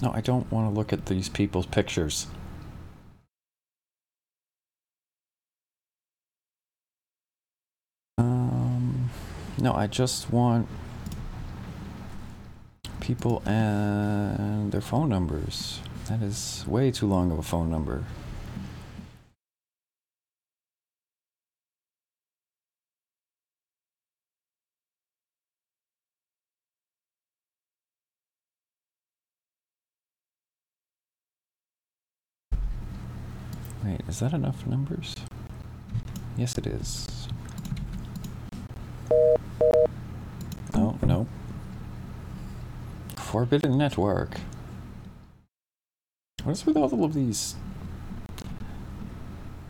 No, I don't want to look at these people's pictures. No, I just want people and their phone numbers. That is way too long of a phone number. Wait, is that enough numbers? Yes, it is. Oh, no. Forbidden Network. What is with all of these?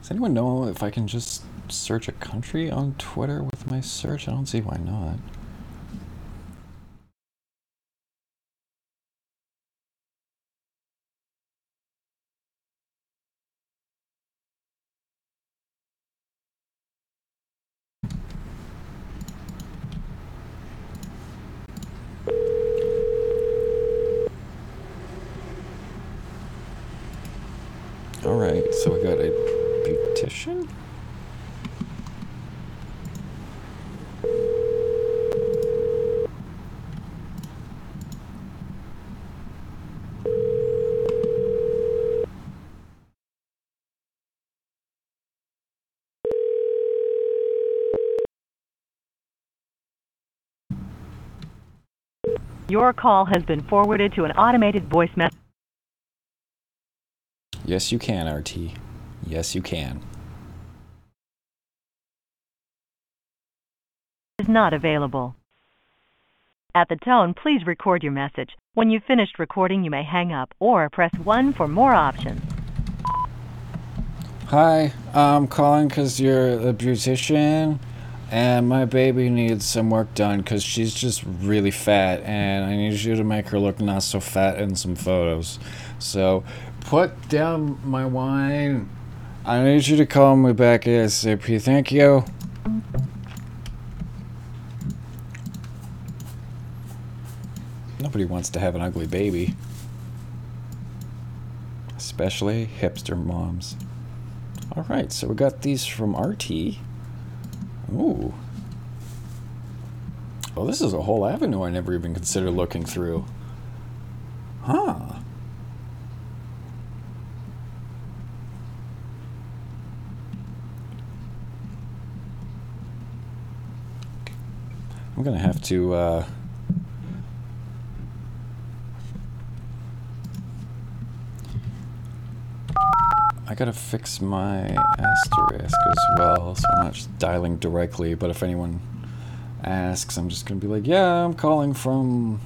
Does anyone know if I can just search a country on Twitter with my search? I don't see why not. So we got a beautician. Your call has been forwarded to an automated voice message. Yes, you can, RT. Yes, you can. Is not available. At the tone, please record your message. When you've finished recording, you may hang up or press 1 for more options. Hi, I'm calling because you're a beautician, and my baby needs some work done because she's just really fat, and I need you to make her look not so fat in some photos. So, put down my wine. I need you to call me back ASAP. Thank you. Nobody wants to have an ugly baby. Especially hipster moms. Alright, so we got these from RT. Ooh. Oh, this is a whole avenue I never even considered looking through. Huh. I'm gonna have to, uh... I gotta fix my asterisk as well, so I'm not just dialing directly, but if anyone asks, I'm just gonna be like, yeah, I'm calling from...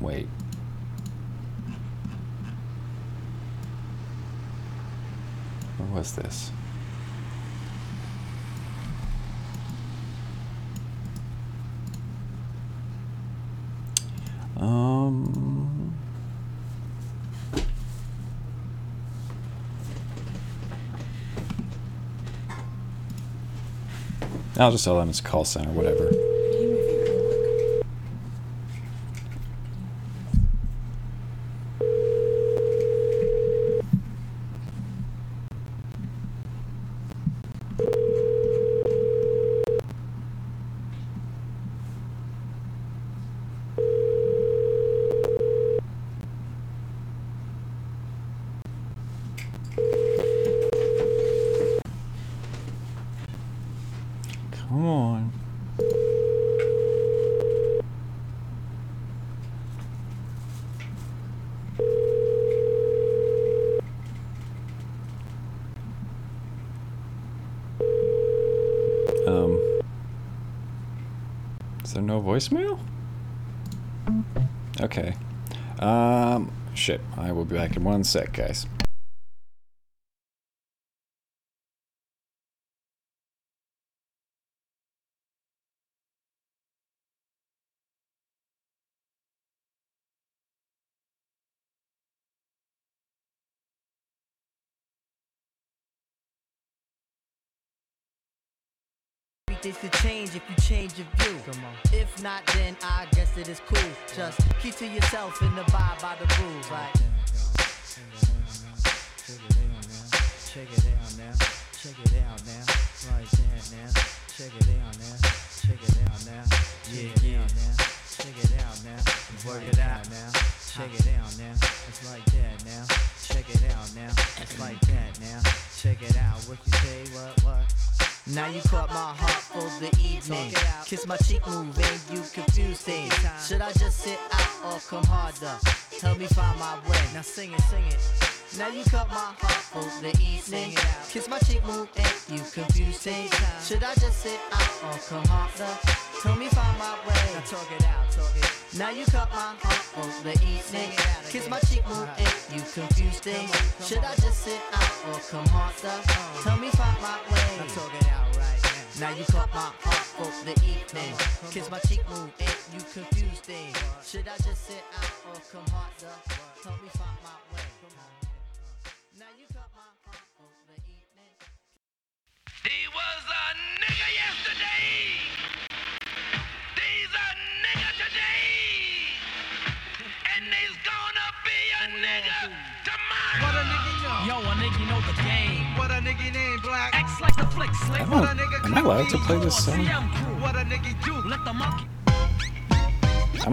Wait. What was this? Um... I'll just tell them it's a call center, whatever. Come on. Um. Is there no voicemail? Okay. Um. Shit. I will be back in one sec, guys.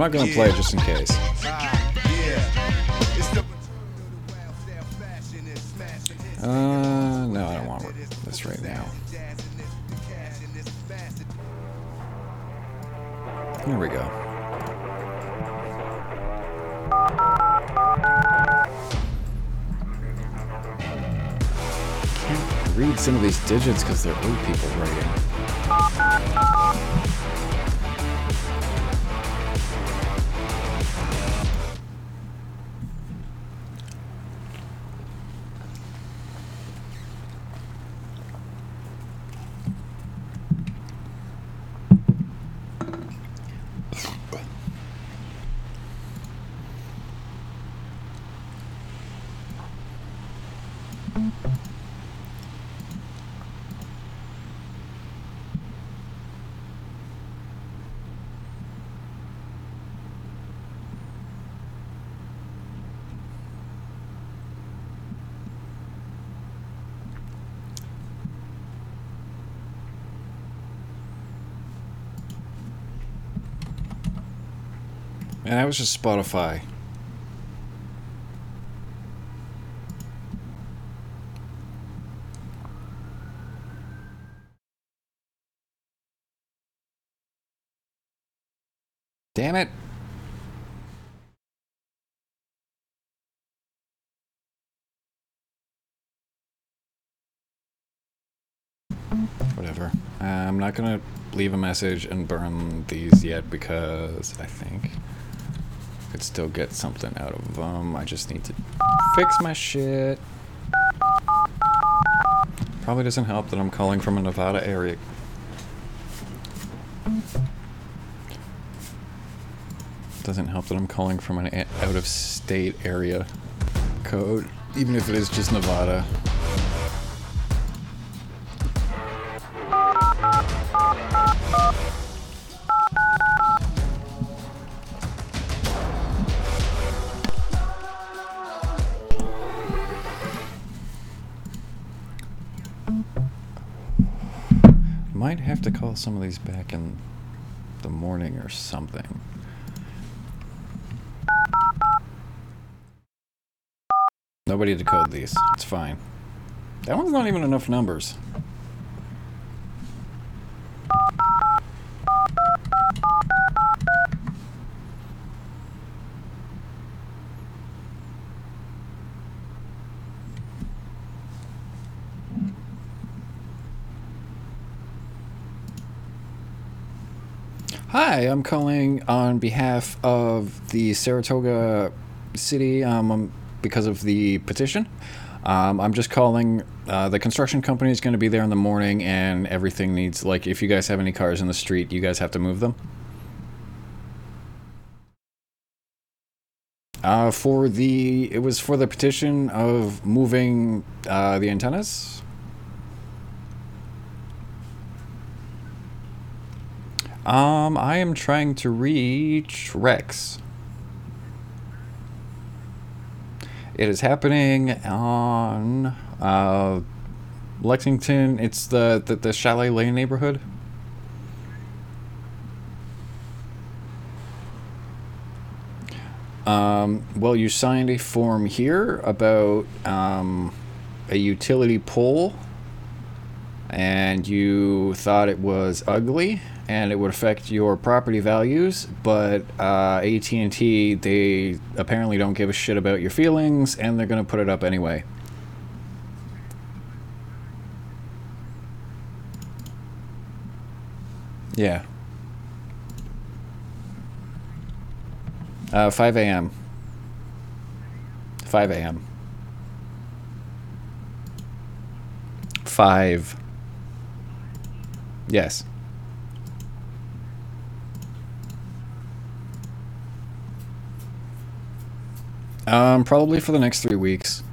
Not gonna play it just in case. Uh, no, I don't want this right now. Here we go. Read some of these digits because they're old people writing. And that was just Spotify. Damn it. Whatever. Uh, I'm not gonna leave a message and burn these yet because I think could still get something out of them. I just need to fix my shit. Probably doesn't help that I'm calling from a Nevada area. Doesn't help that I'm calling from an out-of-state area code, even if it is just Nevada. Some of these back in the morning or something. Nobody to code these. It's fine. That one's not even enough numbers. Hi, I'm calling on behalf of the Saratoga City um, um, because of the petition. Um, I'm just calling. Uh, the construction company is going to be there in the morning, and everything needs like if you guys have any cars in the street, you guys have to move them. Uh, for the it was for the petition of moving uh, the antennas. Um, I am trying to reach Rex. It is happening on uh, Lexington. It's the, the the Chalet Lane neighborhood. Um, well, you signed a form here about um, a utility pole, and you thought it was ugly and it would affect your property values. But uh, AT&T, they apparently don't give a shit about your feelings, and they're gonna put it up anyway. Yeah. Uh, 5 a.m. 5 a.m. 5. Yes. Um, probably for the next three weeks.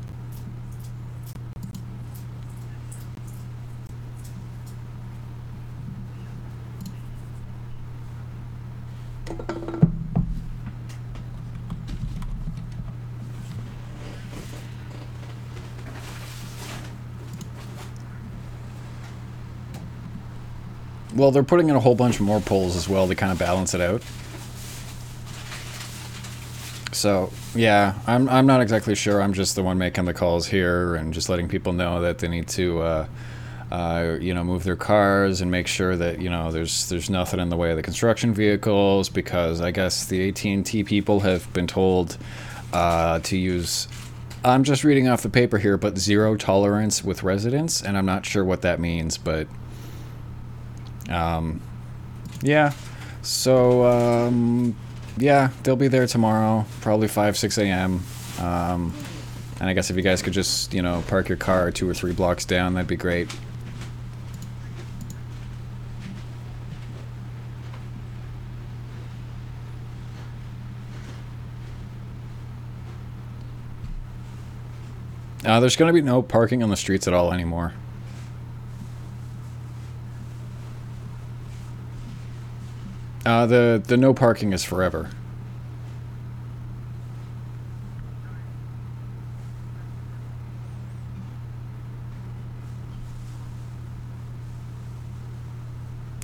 well, they're putting in a whole bunch more poles as well to kind of balance it out. So yeah, I'm I'm not exactly sure. I'm just the one making the calls here and just letting people know that they need to, uh, uh, you know, move their cars and make sure that you know there's there's nothing in the way of the construction vehicles because I guess the AT&T people have been told uh, to use. I'm just reading off the paper here, but zero tolerance with residents, and I'm not sure what that means, but um, yeah. So um, yeah, they'll be there tomorrow, probably 5, 6 a.m. Um, and I guess if you guys could just, you know, park your car two or three blocks down, that'd be great. Uh, there's going to be no parking on the streets at all anymore. Uh, the the no parking is forever.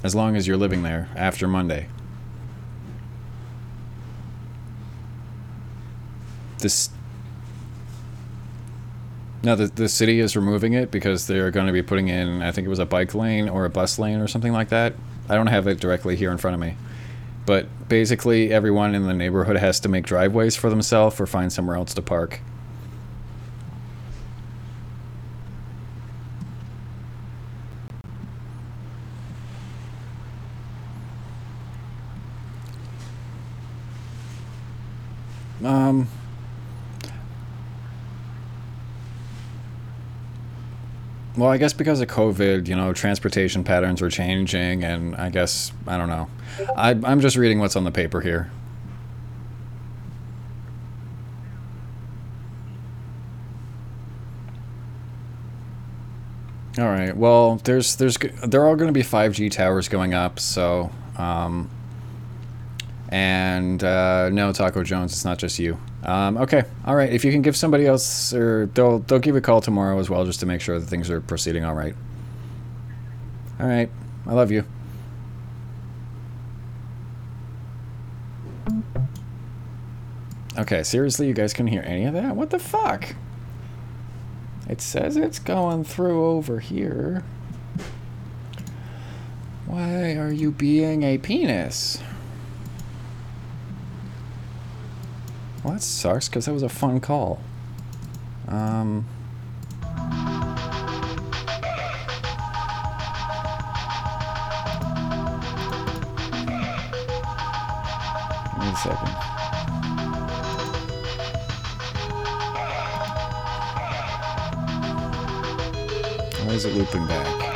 As long as you're living there after Monday. This no, the, the city is removing it because they're going to be putting in, I think it was a bike lane or a bus lane or something like that. I don't have it directly here in front of me. But basically, everyone in the neighborhood has to make driveways for themselves or find somewhere else to park. Um, well, I guess because of COVID, you know, transportation patterns are changing, and I guess, I don't know. I, I'm just reading what's on the paper here. All right. Well, there's there's g- they're going to be 5G towers going up, so um, and uh, no, Taco Jones, it's not just you. Um, okay. All right. If you can give somebody else, or they'll they'll give a call tomorrow as well, just to make sure that things are proceeding all right. All right. I love you. Okay, seriously, you guys couldn't hear any of that? What the fuck? It says it's going through over here. Why are you being a penis? Well, that sucks, because that was a fun call. Um... Me a second. Why is it looping back?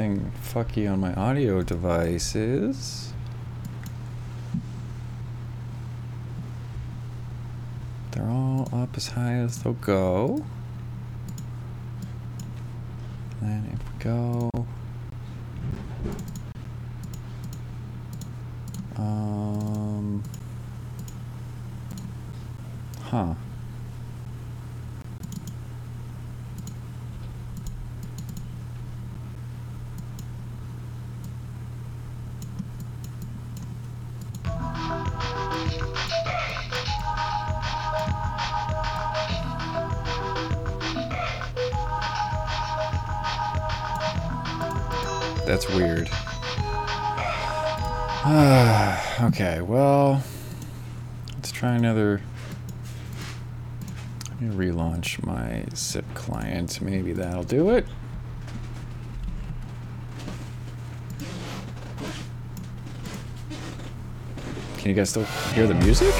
Anything fucky on my audio devices. They're all up as high as they'll go. Then if we go. launch my SIP client. Maybe that'll do it. Can you guys still hear the music?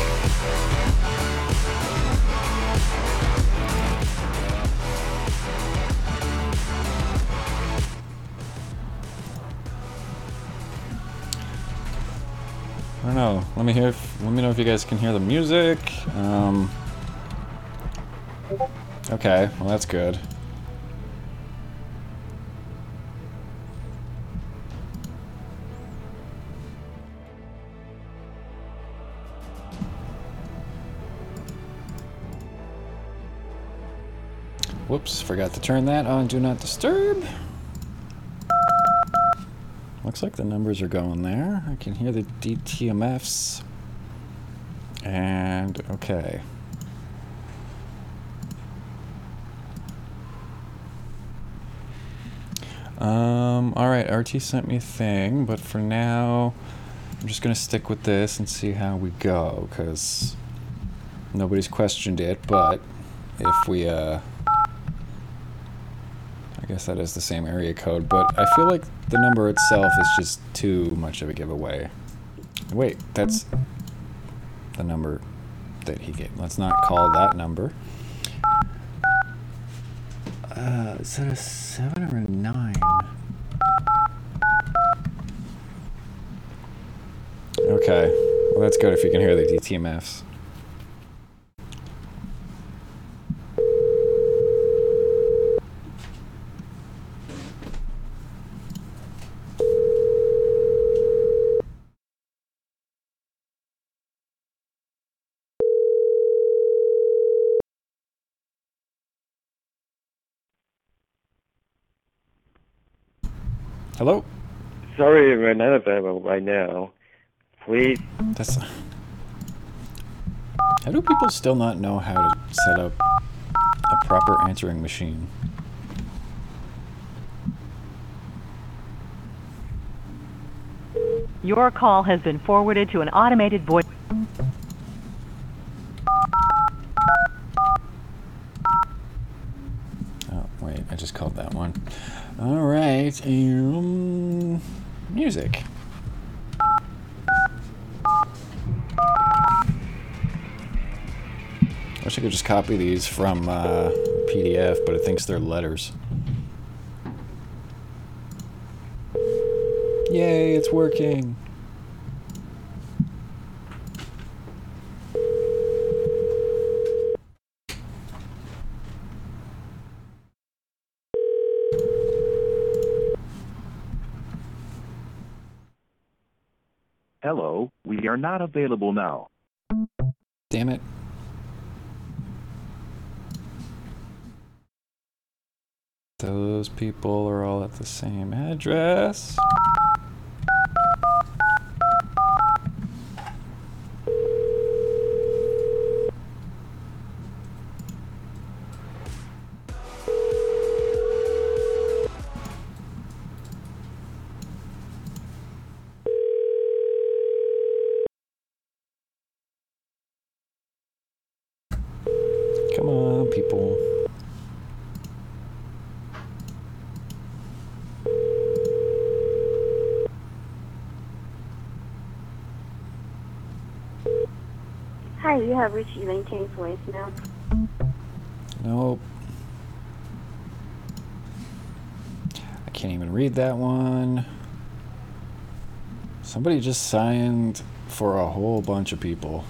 I don't know. Let me hear. If, let me know if you guys can hear the music. Um, okay, well that's good. Whoops, forgot to turn that on Do Not Disturb. Looks like the numbers are going there. I can hear the DTMFs. And, okay. Um, alright, RT sent me a thing, but for now, I'm just gonna stick with this and see how we go, because nobody's questioned it, but if we, uh, I guess that is the same area code, but I feel like the number itself is just too much of a giveaway. Wait, that's the number that he gave. Let's not call that number. Is that a 7 or a 9? Okay, well that's good if you can hear the DTMFs. Hello? Sorry, we're not available right now. Please. That's. How do people still not know how to set up a proper answering machine? Your call has been forwarded to an automated voice. Oh, wait, I just called that one. Alright, um, music. Wish I could just copy these from uh, PDF, but it thinks they're letters. Yay, it's working. Hello, we are not available now. Damn it. Those people are all at the same address. Have Elaine voicemail. Nope. I can't even read that one. Somebody just signed for a whole bunch of people.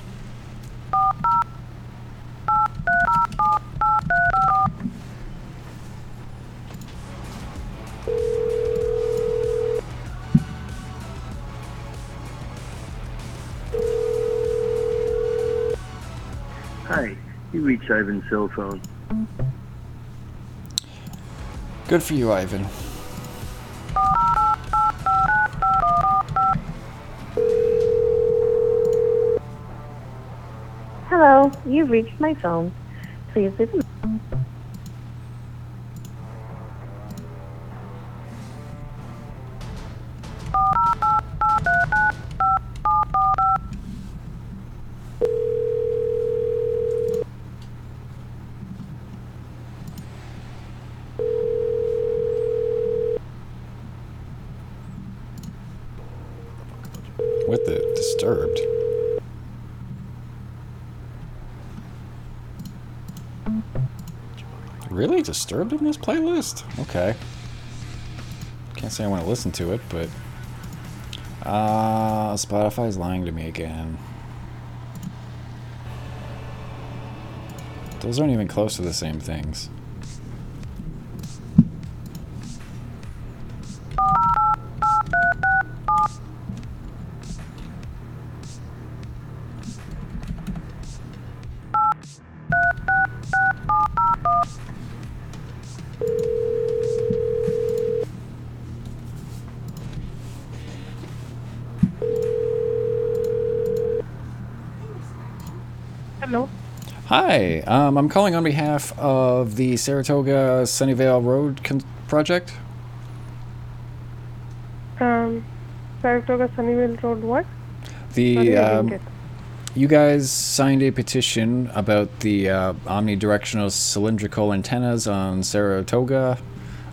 You Ivan's cell phone. Good for you, Ivan. Hello, you've reached my phone. Please leave a Disturbed in this playlist? Okay. Can't say I want to listen to it, but Uh, Spotify's lying to me again. Those aren't even close to the same things. Hi, um, I'm calling on behalf of the Saratoga Sunnyvale Road con- project. Um, Saratoga Sunnyvale Road. What? The Sorry, I didn't um, you guys signed a petition about the uh, omnidirectional cylindrical antennas on Saratoga,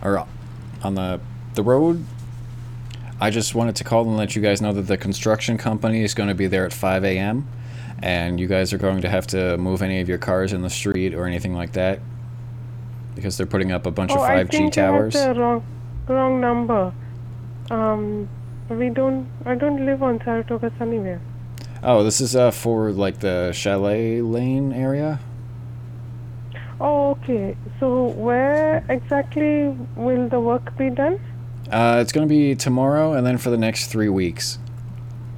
or on the the road. I just wanted to call and let you guys know that the construction company is going to be there at 5 a.m. and you guys are going to have to move any of your cars in the street or anything like that because they're putting up a bunch oh, of 5G I think towers. you have the wrong, wrong number. Um, we don't. I don't live on Saratoga Sunnyvale. Oh, this is uh, for like the chalet lane area. Oh, okay. So where exactly will the work be done? Uh, it's going to be tomorrow and then for the next three weeks.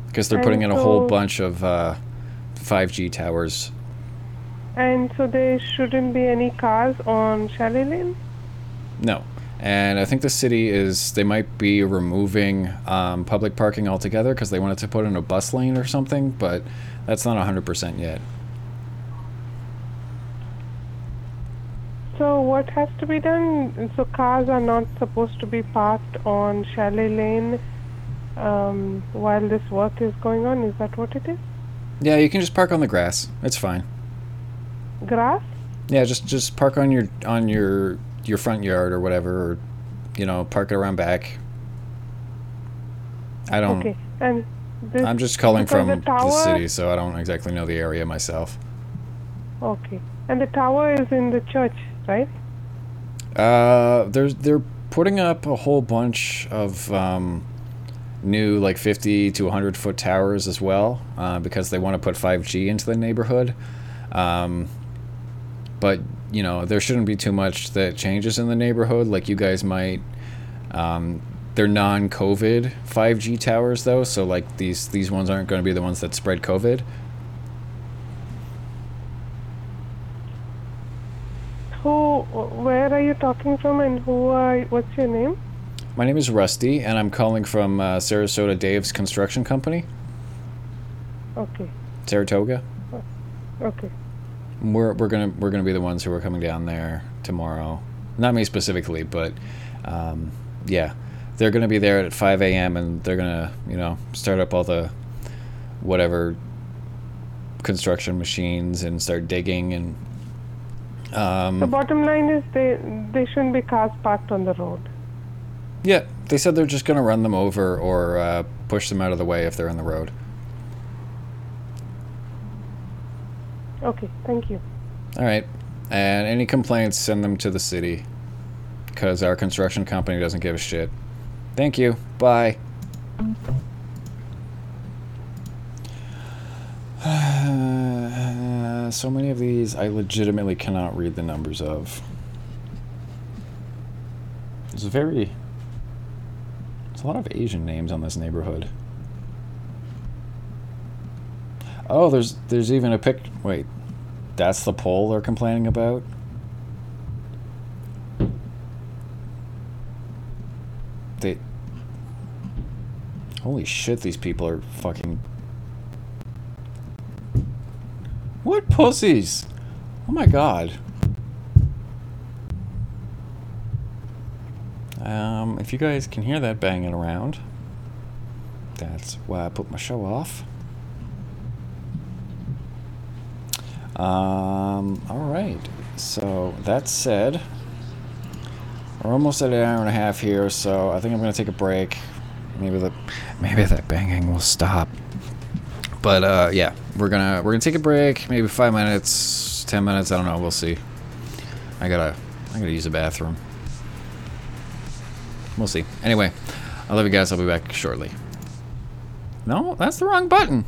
Because they're putting in And a whole bunch of uh, 5G towers. And so there shouldn't be any cars on Chalet Lane. No. And I think the city is, they might be removing um, public parking altogether because they wanted to put in a bus lane or something, but that's not 100% yet. So what has to be done? So cars are not supposed to be parked on Chalet Lane um, while this work is going on. Is that what it is? Yeah, you can just park on the grass. It's fine. Grass? Yeah, just just park on your on your your front yard or whatever, or you know, park it around back. I don't. Okay. And this, I'm just calling from the, the, city, so I don't exactly know the area myself. Okay. And the tower is in the church, right? Uh, there's they're putting up a whole bunch of um, new like 50 to 100 foot towers as well, uh, because they want to put 5G into the neighborhood. Um, but you know there shouldn't be too much that changes in the neighborhood. Like you guys might. Um, they're non-COVID 5G towers though, so like these these ones aren't going to be the ones that spread COVID. Who? Where are you talking from, and who are? What's your name? My name is Rusty, and I'm calling from uh, Sarasota Dave's Construction Company, Okay. Saratoga. Okay. We're we're gonna we're gonna be the ones who are coming down there tomorrow. Not me specifically, but um, yeah, they're gonna be there at 5 a.m. and they're gonna you know start up all the whatever construction machines and start digging and um, the bottom line is they they shouldn't be cars parked on the road. Yeah. They said they're just gonna run them over or uh, push them out of the way if they're in the road. Okay. Thank you. All right. And any complaints, send them to the city. Because our construction company doesn't give a shit. Thank you. Bye. so many of these I legitimately cannot read the numbers of. It's very. A lot of Asian names on this neighborhood. Oh, there's there's even a pic. Wait, that's the pole they're complaining about. They. Holy shit! These people are fucking. What pussies? Oh my god. Um, if you guys can hear that banging around, that's why I put my show off. Um, all right. So that said, we're almost at an hour and a half here, so I think I'm gonna take a break. Maybe the maybe that banging will stop. But uh, yeah, we're gonna we're gonna take a break. Maybe five minutes, ten minutes. I don't know. We'll see. I gotta I gotta use the bathroom. We'll see. Anyway, I love you guys. I'll be back shortly. No, that's the wrong button.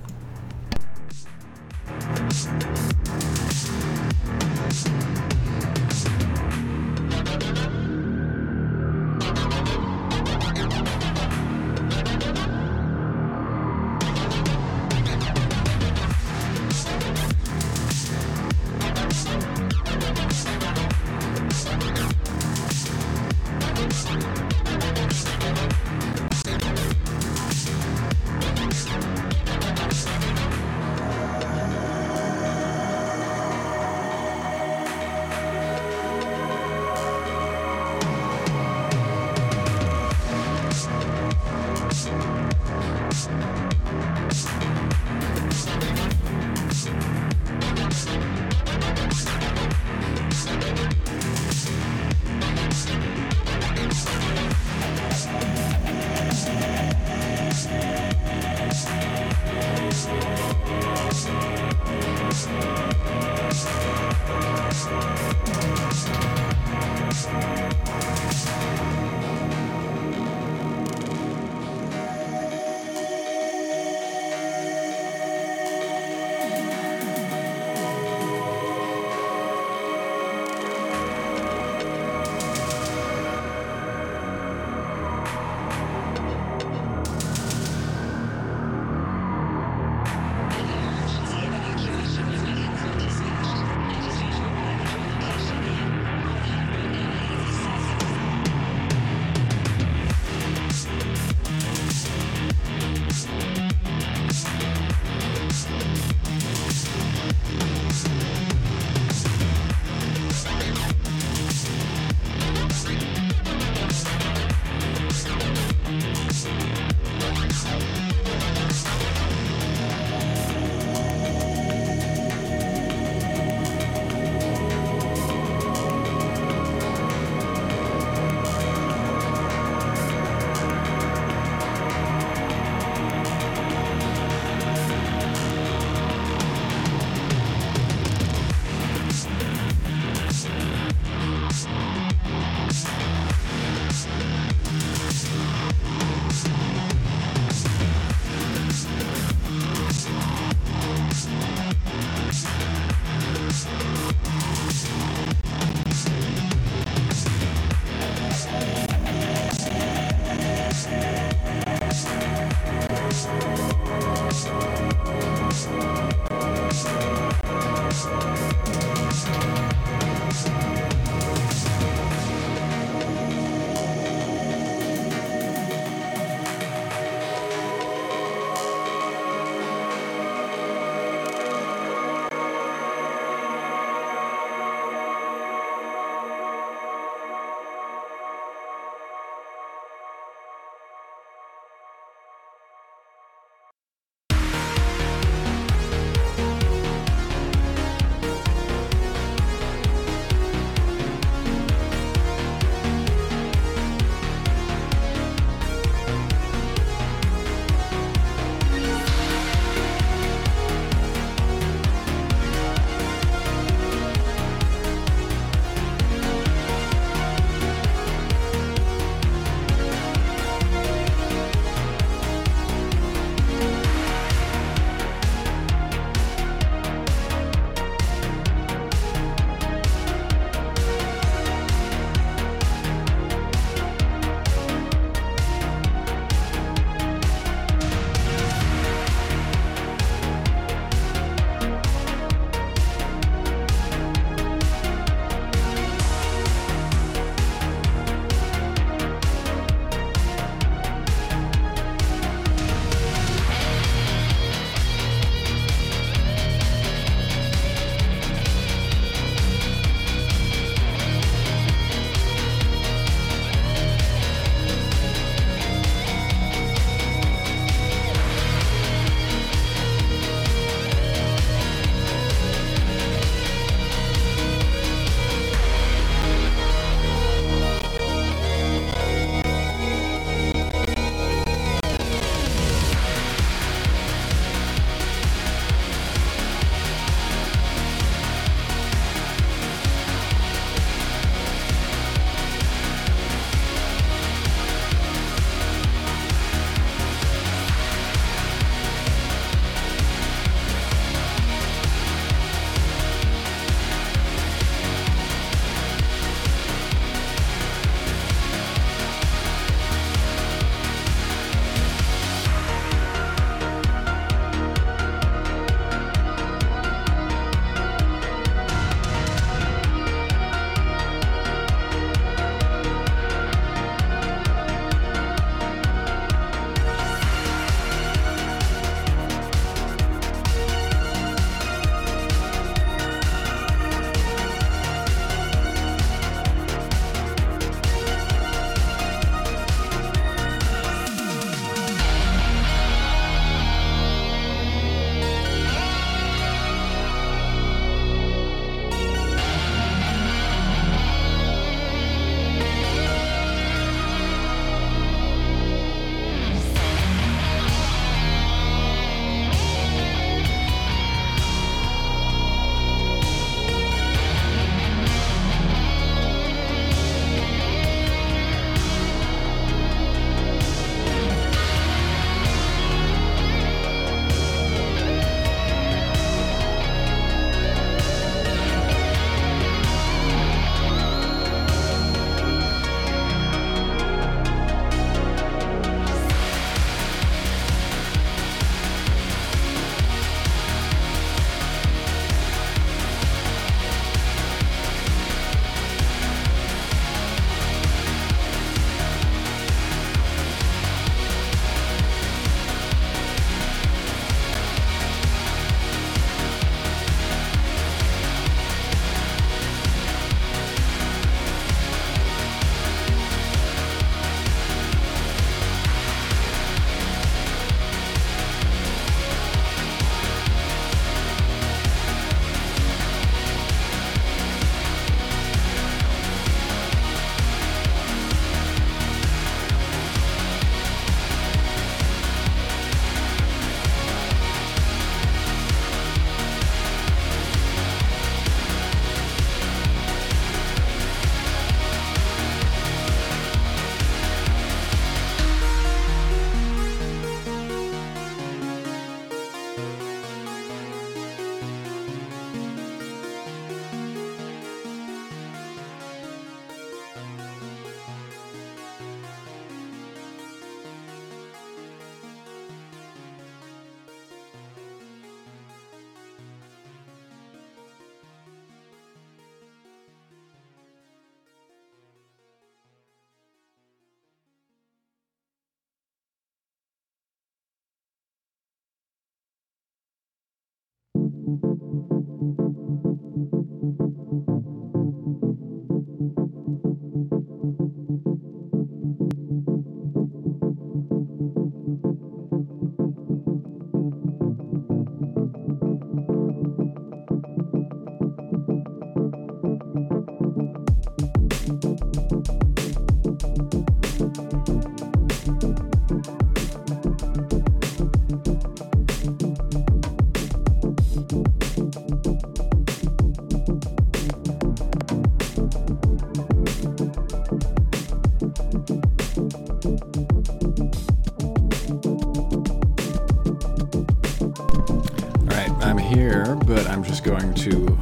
I'm just going to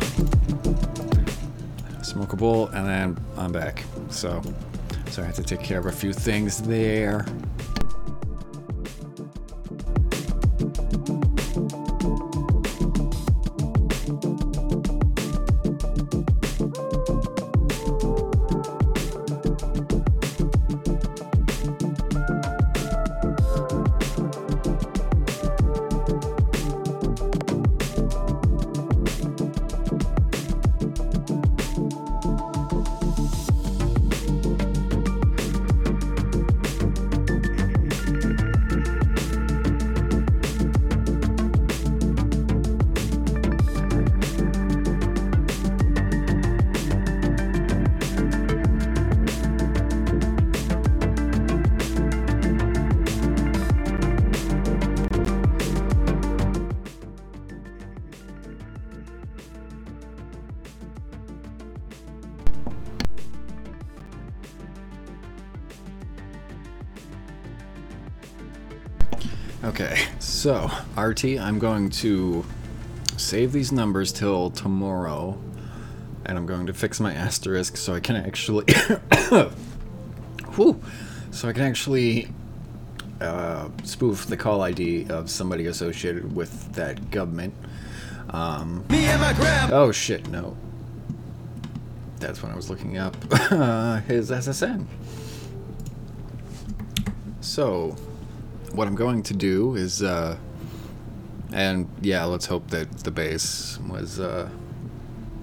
smoke a bowl and then I'm back. So, so I have to take care of a few things there. So RT, I'm going to save these numbers till tomorrow, and I'm going to fix my asterisk so I can actually, whew, so I can actually uh, spoof the call ID of somebody associated with that government. Um, oh shit, no. That's when I was looking up his SSN. So, what I'm going to do is, uh, and yeah, let's hope that the bass was uh,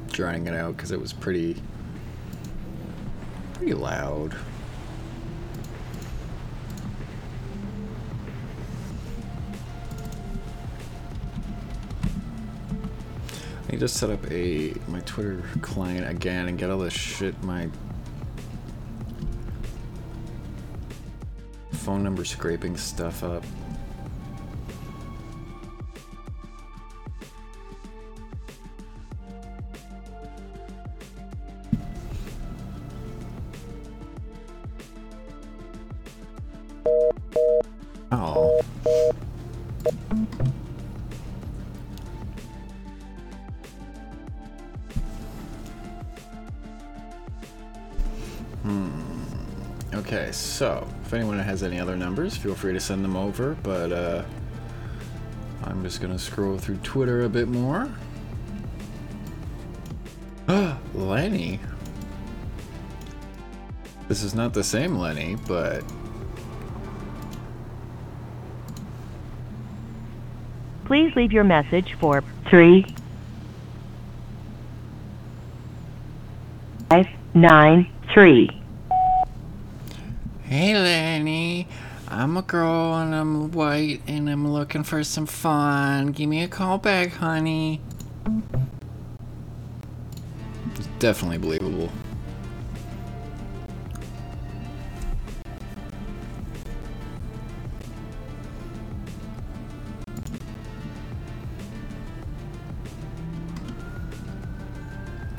drowning it out because it was pretty, pretty loud. I need to set up a my Twitter client again and get all this shit my phone number scraping stuff up. Has any other numbers, feel free to send them over, but uh, I'm just gonna scroll through Twitter a bit more. Lenny. This is not the same Lenny, but Please leave your message for 3 5 9 3. Hey Lenny, I'm a girl and I'm white and I'm looking for some fun. Give me a call back, honey. It's definitely believable.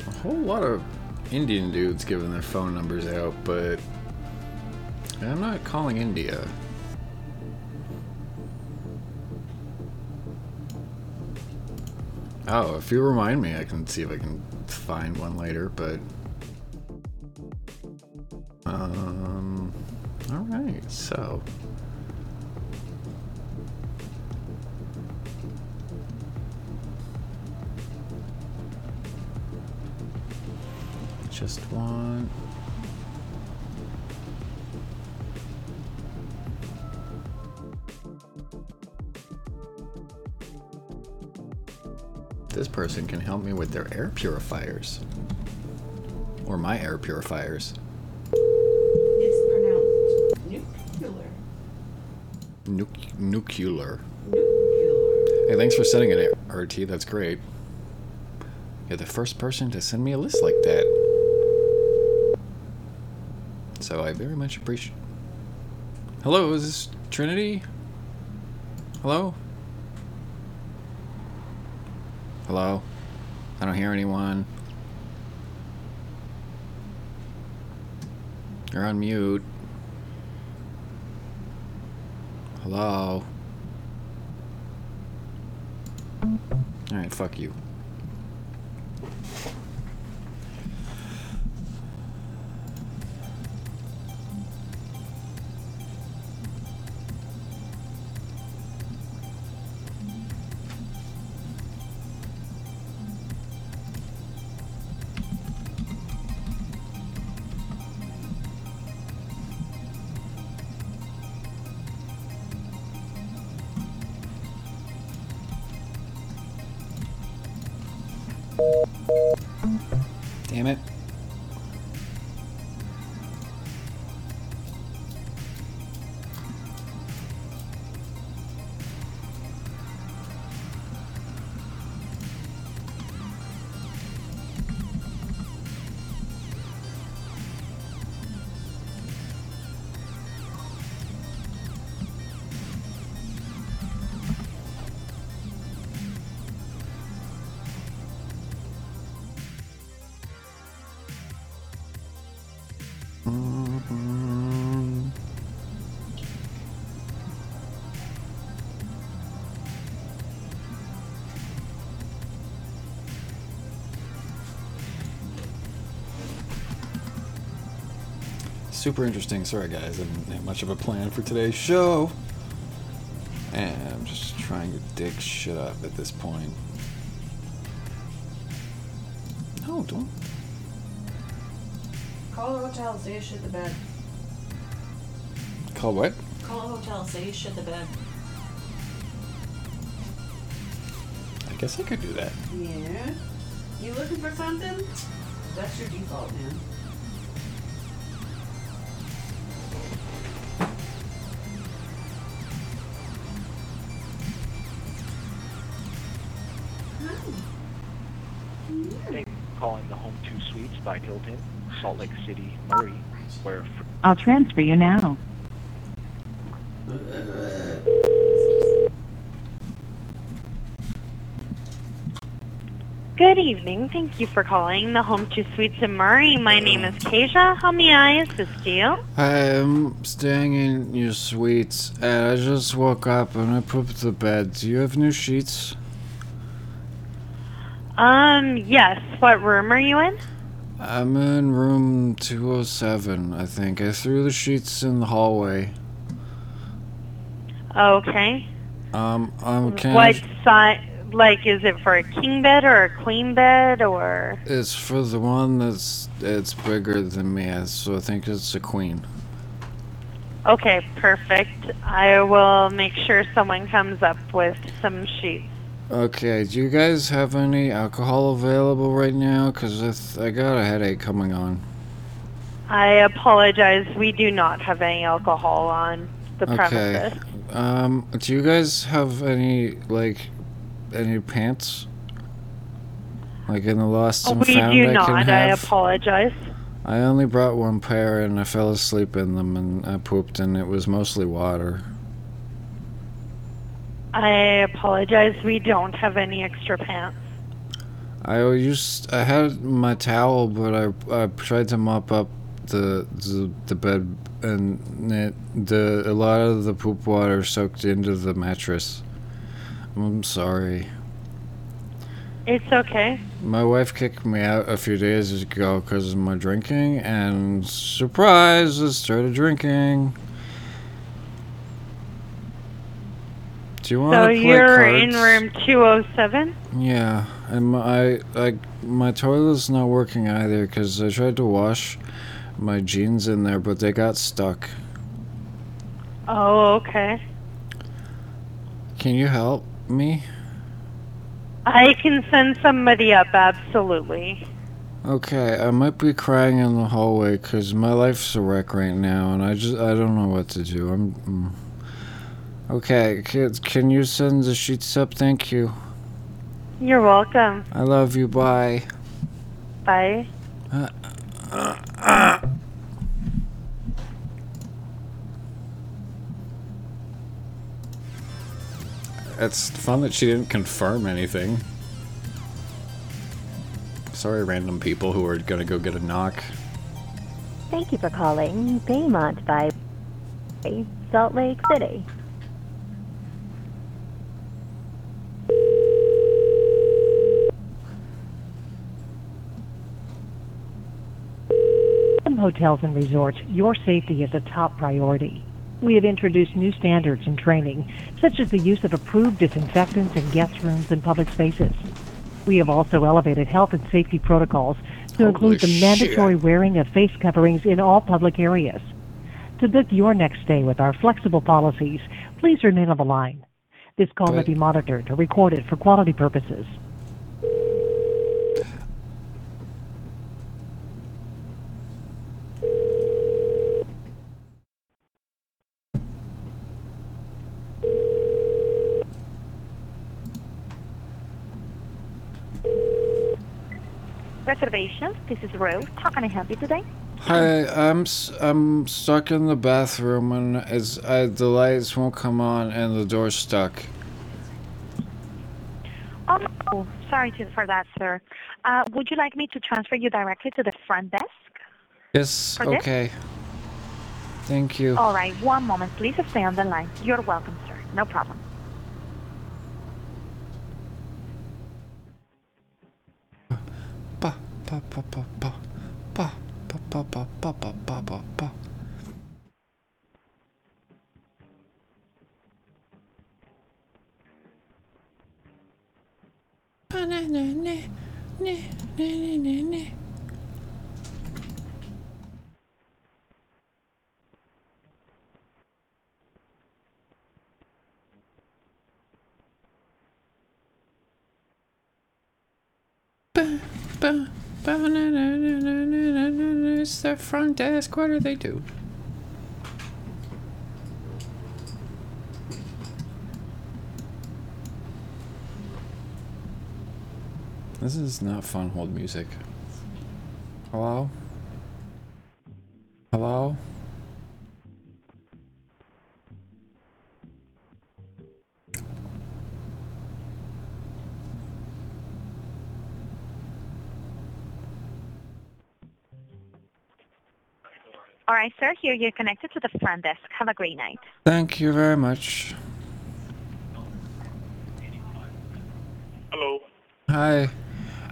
A whole lot of Indian dudes giving their phone numbers out, but I'm not calling India. Oh, if you remind me, I can see if I can find one later, but. Air purifiers. Or my air purifiers. It's pronounced nuclear. Nuc- nuclear. Hey, thanks for sending it, RT. That's great. You're the first person to send me a list like that. So I very much appreciate. Hello, is this Trinity? Hello? Hello? I don't hear anyone. You're on mute. Hello? Alright, fuck you. Damn it. Super interesting. Sorry, guys. I didn't have much of a plan for today's show. And I'm just trying to dig shit up at this point. No, don't. Call a hotel, say you shit the bed. Call what? Call a hotel, say you shit the bed. I guess I could do that. Yeah. You looking for something? That's your default, man. Salt Lake City, Murray, where I'll transfer you now. Good evening. Thank you for calling the Home2 Suites in Murray. My name is Keisha. How may I assist you? I'm staying in your suites, and I just woke up and I pooped the bed. Do you have new sheets? Um, yes. What room are you in? I'm in room 207, I think. I threw the sheets in the hallway. Okay. Um, um, can what size? Like, is it for a king bed or a queen bed or? It's for the one that's it's bigger than me, so I think it's a queen. Okay, perfect. I will make sure someone comes up with some sheets. Okay, do you guys have any alcohol available right now? Because I, got a headache coming on. I apologize. We do not have any alcohol on the Okay. premises. Um, do you guys have any, like, any pants? Like in the lost and we found do I not. I apologize. I only brought one pair and I fell asleep in them and I pooped and it was mostly water. I apologize. We don't have any extra pants. I used I had my towel, but I I tried to mop up the the, the bed and it, the a lot of the poop water soaked into the mattress. I'm sorry. It's okay. My wife kicked me out a few days ago because of my drinking, and surprise, I started drinking. Do you want So to play you're cards? in room 207? Yeah, and my I like my toilet's not working either because I tried to wash my jeans in there, but they got stuck. Oh, okay. Can you help me? I can send somebody up, absolutely. Okay, I might be crying in the hallway because my life's a wreck right now, and I just I don't know what to do. I'm. Mm. Okay, kids, can you send the sheets up? Thank you. You're welcome. I love you. Bye. Bye. Uh, uh, uh. It's fun that she didn't confirm anything. Sorry, random people who are gonna go get a knock. Thank you for calling Baymont by Salt Lake City. Hotels and resorts, your safety is a top priority. We have introduced new standards and training, such as the use of approved disinfectants in guest rooms and public spaces. We have also elevated health and safety protocols to include the shit. mandatory wearing of face coverings in all public areas. To book your next stay with our flexible policies, please remain on the line. This call may be monitored or recorded for quality purposes. Reservations. This is Rose. How can I help you today? Hi, I'm I'm stuck in the bathroom and it's I, the lights won't come on and the door's stuck. Oh, sorry to, for that, sir. Uh, would you like me to transfer you directly to the front desk? Yes, okay. Thank you. All right, one moment, please stay on the line. You're welcome, sir. No problem. Pa pa pa pa pa pa pa pa pa pa pa pa pa pa. It's the front desk. What do they do? This is not fun hold music. Hello? Hello? All right, sir. Here you're connected to the front desk. Have a great night. Thank you very much. Hello. Hi.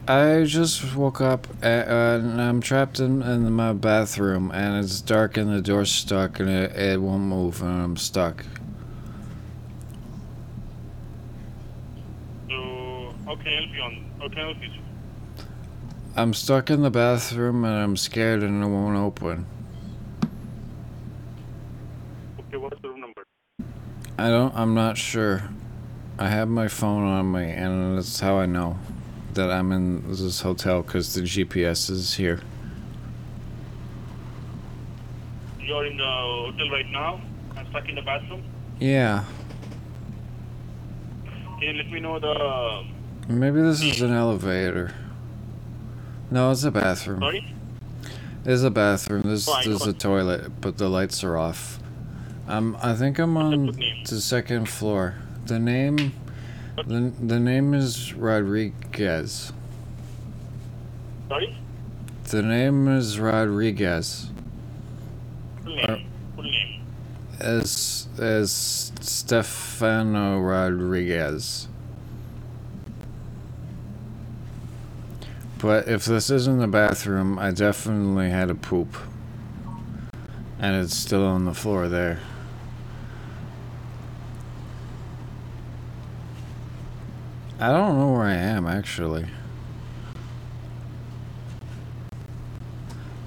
I just woke up uh, and I'm trapped in, in my bathroom and it's dark and the door's stuck and it, it won't move and I'm stuck. So, how can I help you on? How can I help you? sir? I'm stuck in the bathroom and I'm scared and it won't open. Okay, what's the room number? I don't, I'm not sure. I have my phone on me and that's how I know that I'm in this hotel because the GPS is here. You're in the hotel right now. I'm stuck in the bathroom. Yeah. Can you let me know the? Maybe this is an elevator. No, it's a bathroom. Sorry. There's a bathroom. There's Fine, there's a toilet, but the lights are off. Um, I think I'm on the second floor. The name, the the name is Rodriguez. Sorry. The name is Rodriguez. Full Uh, name. Full name. As as Stefano Rodriguez. But if this isn't the bathroom, I definitely had a poop. And it's still on the floor there. I don't know where I am actually.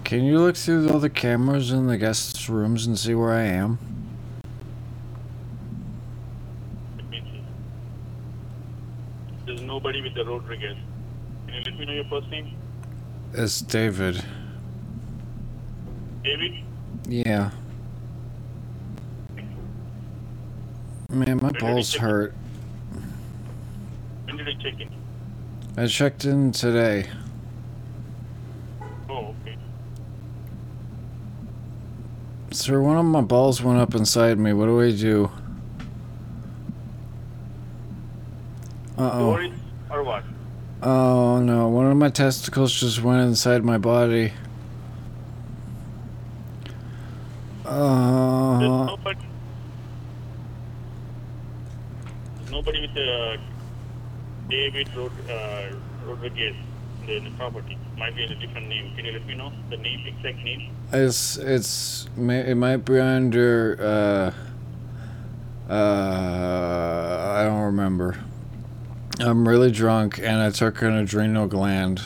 Can you look through all the cameras in the guest rooms and see where I am? There's nobody with the Rodriguez. Can you let me know your first name? It's David. David? Yeah. Man, my balls hurt. When did I check in? I checked in today. Oh, okay. Sir, one of my balls went up inside me. What do I do? Uh oh. Or what? Oh no, one of my testicles just went inside my body. There's Uh, nobody. There's nobody with the David Rod, uh, Rodriguez in the, the property. Might be in a different name. Can you let me know the name, exact name? it's it's it might be under uh uh I don't remember. I'm really drunk and I took an adrenal gland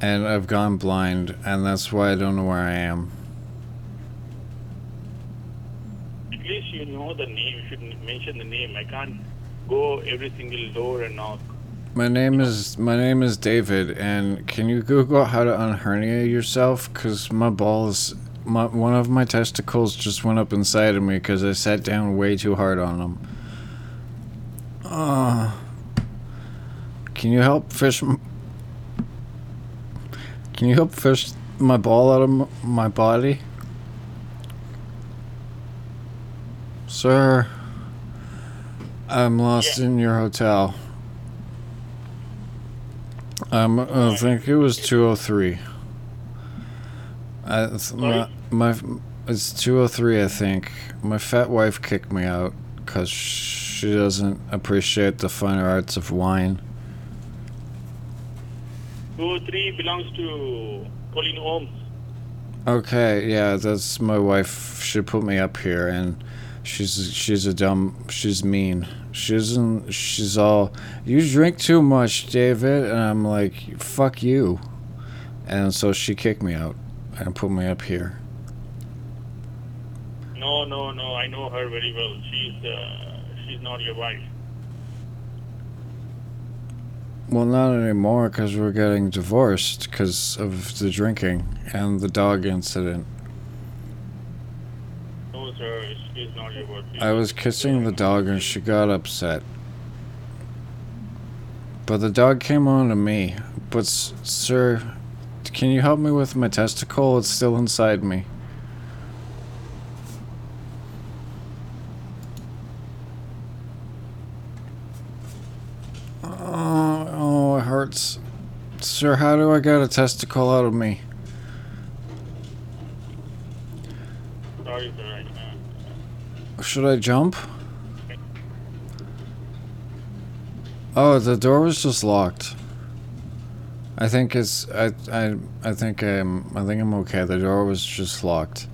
and I've gone blind and that's why I don't know where I am. At least you know the name. You should mention the name. I can't go every single door and knock. My name is my name is David, and can you Google how to unhernia yourself? Cause my balls, my one of my testicles just went up inside of me because I sat down way too hard on them. Uh, can you help fish? m- Can you help fish my ball out of m- my body, sir? I'm lost in your hotel. Um, I think it was 203. I, my, my, it's 203, I think. My fat wife kicked me out because she doesn't appreciate the finer arts of wine. 203 belongs to Colleen Holmes. Okay, yeah, that's my wife. She put me up here, and she's she's a dumb. She's mean. She doesn't. She's all. You drink too much, David, and I'm like, fuck you. And so she kicked me out and put me up here. No, no, no. I know her very well. She's uh, she's not your wife. Well, not anymore because we're getting divorced because of the drinking and the dog incident. No, sir. She's not. I was kissing the dog and she got upset. But the dog came on to me. But, sir, can you help me with my testicle? It's still inside me. Oh, oh, it hurts. Sir, how do I get a testicle out of me? Sorry, sir. I, uh, Should I jump? Oh, the door was just locked. I think it's I I I think I'm I think I'm okay. The door was just locked.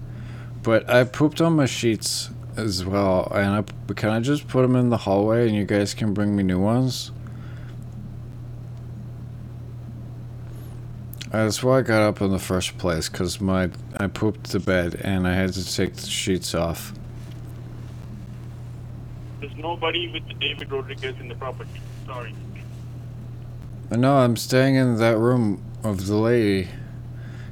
But I pooped on my sheets as well, and I can I just put them in the hallway and you guys can bring me new ones? That's why I got up in the first place, cause my I pooped the bed and I had to take the sheets off. There's nobody with David Rodriguez in the property. Sorry. No, I'm staying in that room of the lady,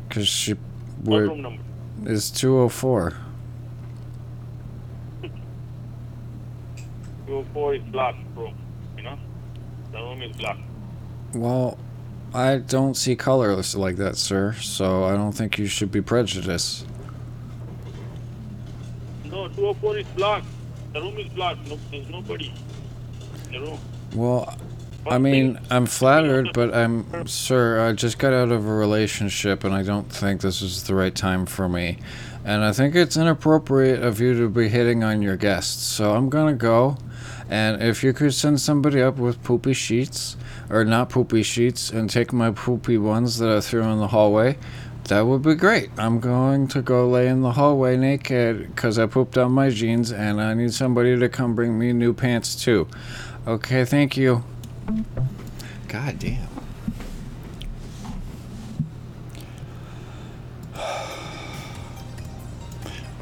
cause she What room number? is two oh four. 204 is blocked room. You know, the room is blocked. Well, I don't see colors like that, sir. So I don't think you should be prejudiced. No, 204 is blocked. The room is blocked. No, there's nobody in the room. Well, I mean, I'm flattered, but I'm, sir, I just got out of a relationship and I don't think this is the right time for me. And I think it's inappropriate of you to be hitting on your guests. So I'm gonna go. And if you could send somebody up with poopy sheets, or not poopy sheets, and take my poopy ones that I threw in the hallway, that would be great. I'm going to go lay in the hallway naked because I pooped on my jeans and I need somebody to come bring me new pants too. Okay, thank you. God damn.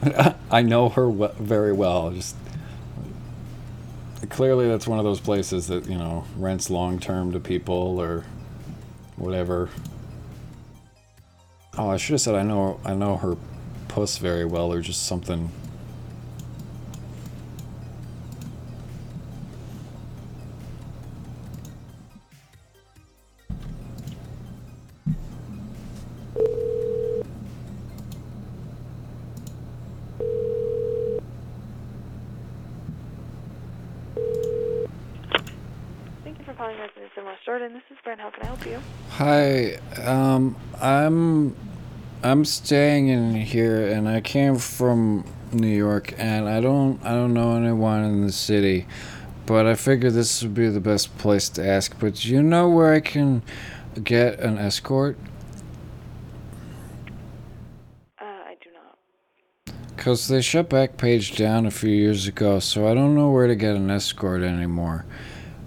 I know her very well. Just clearly that's one of those places that you know rents long term to people or whatever. Oh, I should have said I know I know her puss very well or just something. I'm staying in here, and I came from New York, and I don't I don't know anyone in the city, but I figured this would be the best place to ask. But do you know where I can get an escort? Uh, I do not. Cause they shut Backpage down a few years ago, so I don't know where to get an escort anymore.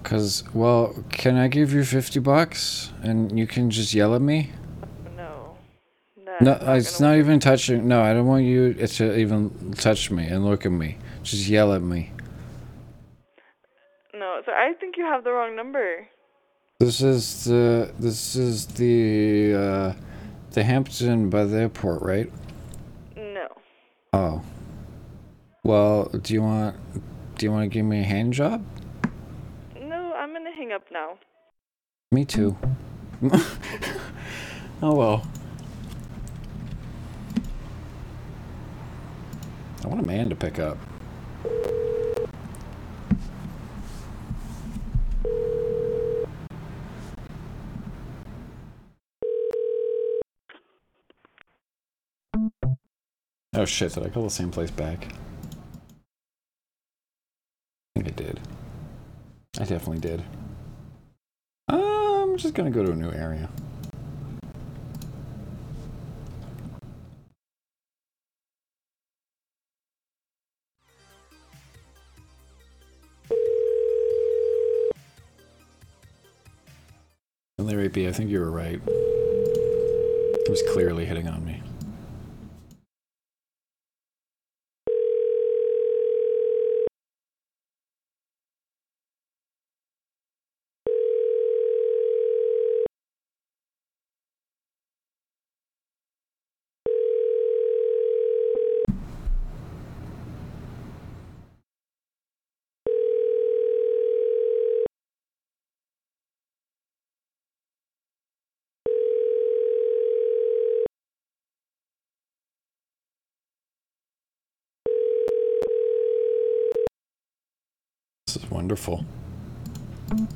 Cause well, can I give you fifty bucks and you can just yell at me? No. It's not even touching. No, I don't want you to even touch me and look at me. Just yell at me. No, so I think you have the wrong number. This is the this is the uh, the Hampton by the airport, right? No. Oh. Well, do you want do you want to give me a hand job? No, I'm gonna hang up now. Me too. oh well. I want a man to pick up. Oh shit, did I call the same place back? I think I did. I definitely did. I'm just gonna go to a new area. I think you were right. He was clearly hitting on me. This is wonderful. Thank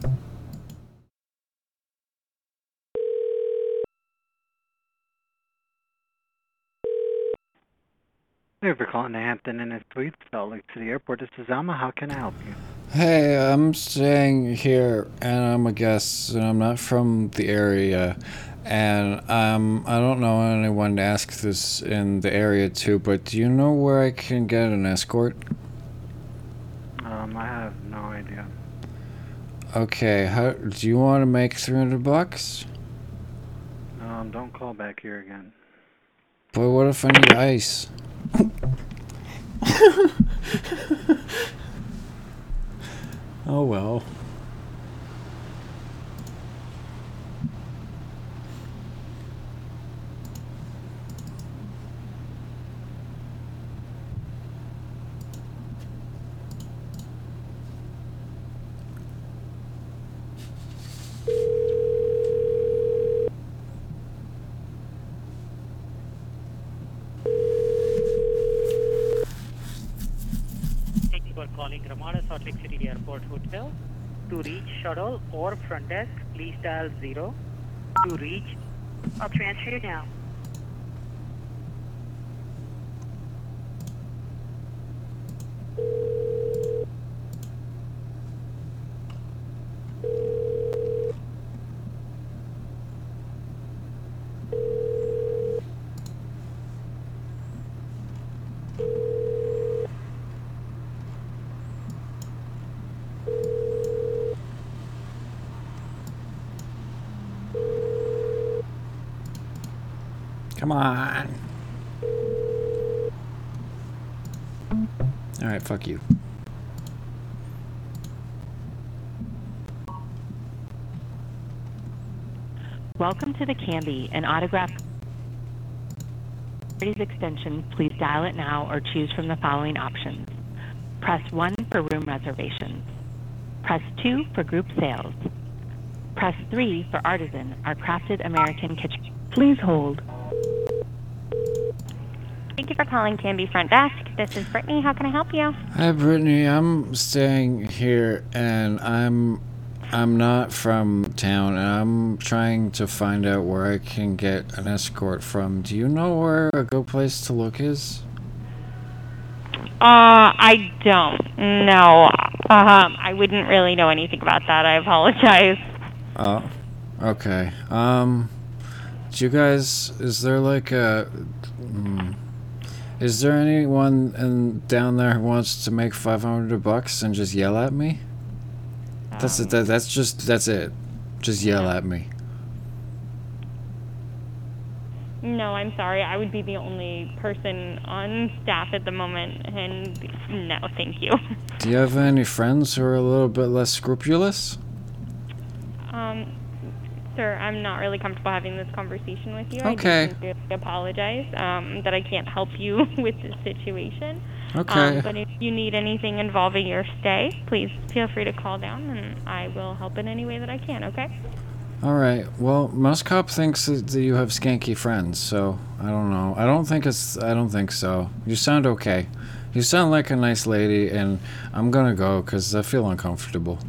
you for calling the Hampton Inn and Suites, Salt Lake City Airport. This is Alma. How can I help you? Hey, I'm staying here and I'm a guest and I'm not from the area and um I don't know anyone to ask this in the area to, but do you know where I can get an escort? Um, I have. Okay, how do you want to make 300 bucks? Um, don't call back here again. But what if I need ice? oh well. Thank you for calling Ramada Salt Lake City Airport Hotel. To reach shuttle or front desk, please dial zero. To reach, I'll transfer you now. Come on. All right, fuck you. Welcome to the Camby, an Autograph Collection. Please dial it now or choose from the following options. Press 1 for room reservations. Press 2 for group sales. Press 3 for artisan, our crafted American kitchen. Please hold. Thank you for calling Camby Front Desk. This is Brittany. How can I help you? Hi, Brittany. I'm staying here, and I'm I'm not from town, and I'm trying to find out where I can get an escort from. Do you know where a good place to look is? Uh, I don't. know. Um, I wouldn't really know anything about that. I apologize. Oh, okay. Um, do you guys? Is there like a? Is there anyone in down there who wants to make five hundred bucks and just yell at me? That's it. That, that's just that's it. Just yell at me. No, I'm sorry. I would be the only person on staff at the moment, and no, thank you. Do you have any friends who are a little bit less scrupulous? Um, sir, I'm not really comfortable having this conversation with you. Okay. I do sincerely apologize um, that I can't help you with this situation. Okay. Um, but if you need anything involving your stay, please feel free to call down, and I will help in any way that I can. Okay? All right. Well, Muscop thinks that that you have skanky friends, so I don't know. I don't think it's. I don't think so. You sound okay. You sound like a nice lady, and I'm gonna go because I feel uncomfortable.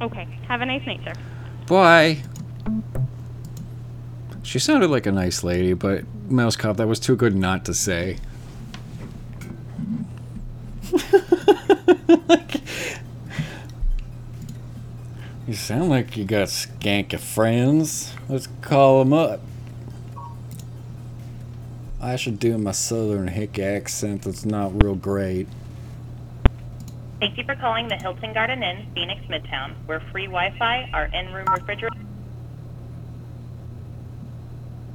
Okay. Have a nice night, sir. Bye. She sounded like a nice lady, but Mouse Cop, that was too good not to say. you sound like you got skanky friends. Let's call them up. I should do my southern hick accent that's not real great. Thank you for calling the Hilton Garden Inn, Phoenix Midtown, where free Wi-Fi, our in-room refrigerator.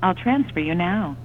I'll transfer you now.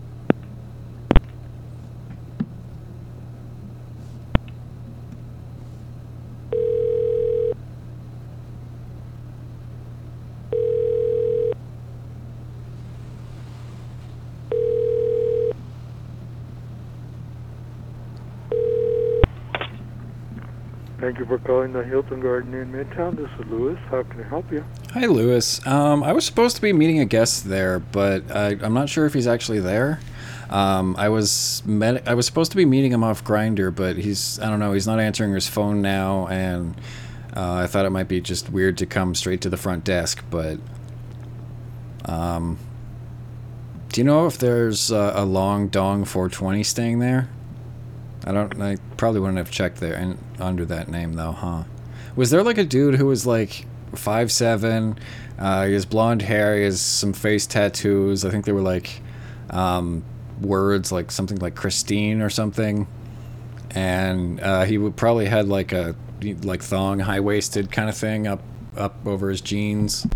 Thank you for calling the Hilton Garden Inn Midtown. This is Lewis. How can I help you? Hi, Lewis. Um, I was supposed to be meeting a guest there, but I, I'm not sure if he's actually there. Um, I was met, I was supposed to be meeting him off Grindr, but he's I don't know. He's not answering his phone now, and uh, I thought it might be just weird to come straight to the front desk. But um, do you know if there's a, a long dong 420 staying there? I don't. I probably wouldn't have checked there and under that name though, huh? Was there like a dude who was like five seven? Uh, he has blonde hair. He has some face tattoos. I think they were like um, words like something like Christine or something. And uh, he would probably had like a like thong, high waisted kind of thing up up over his jeans.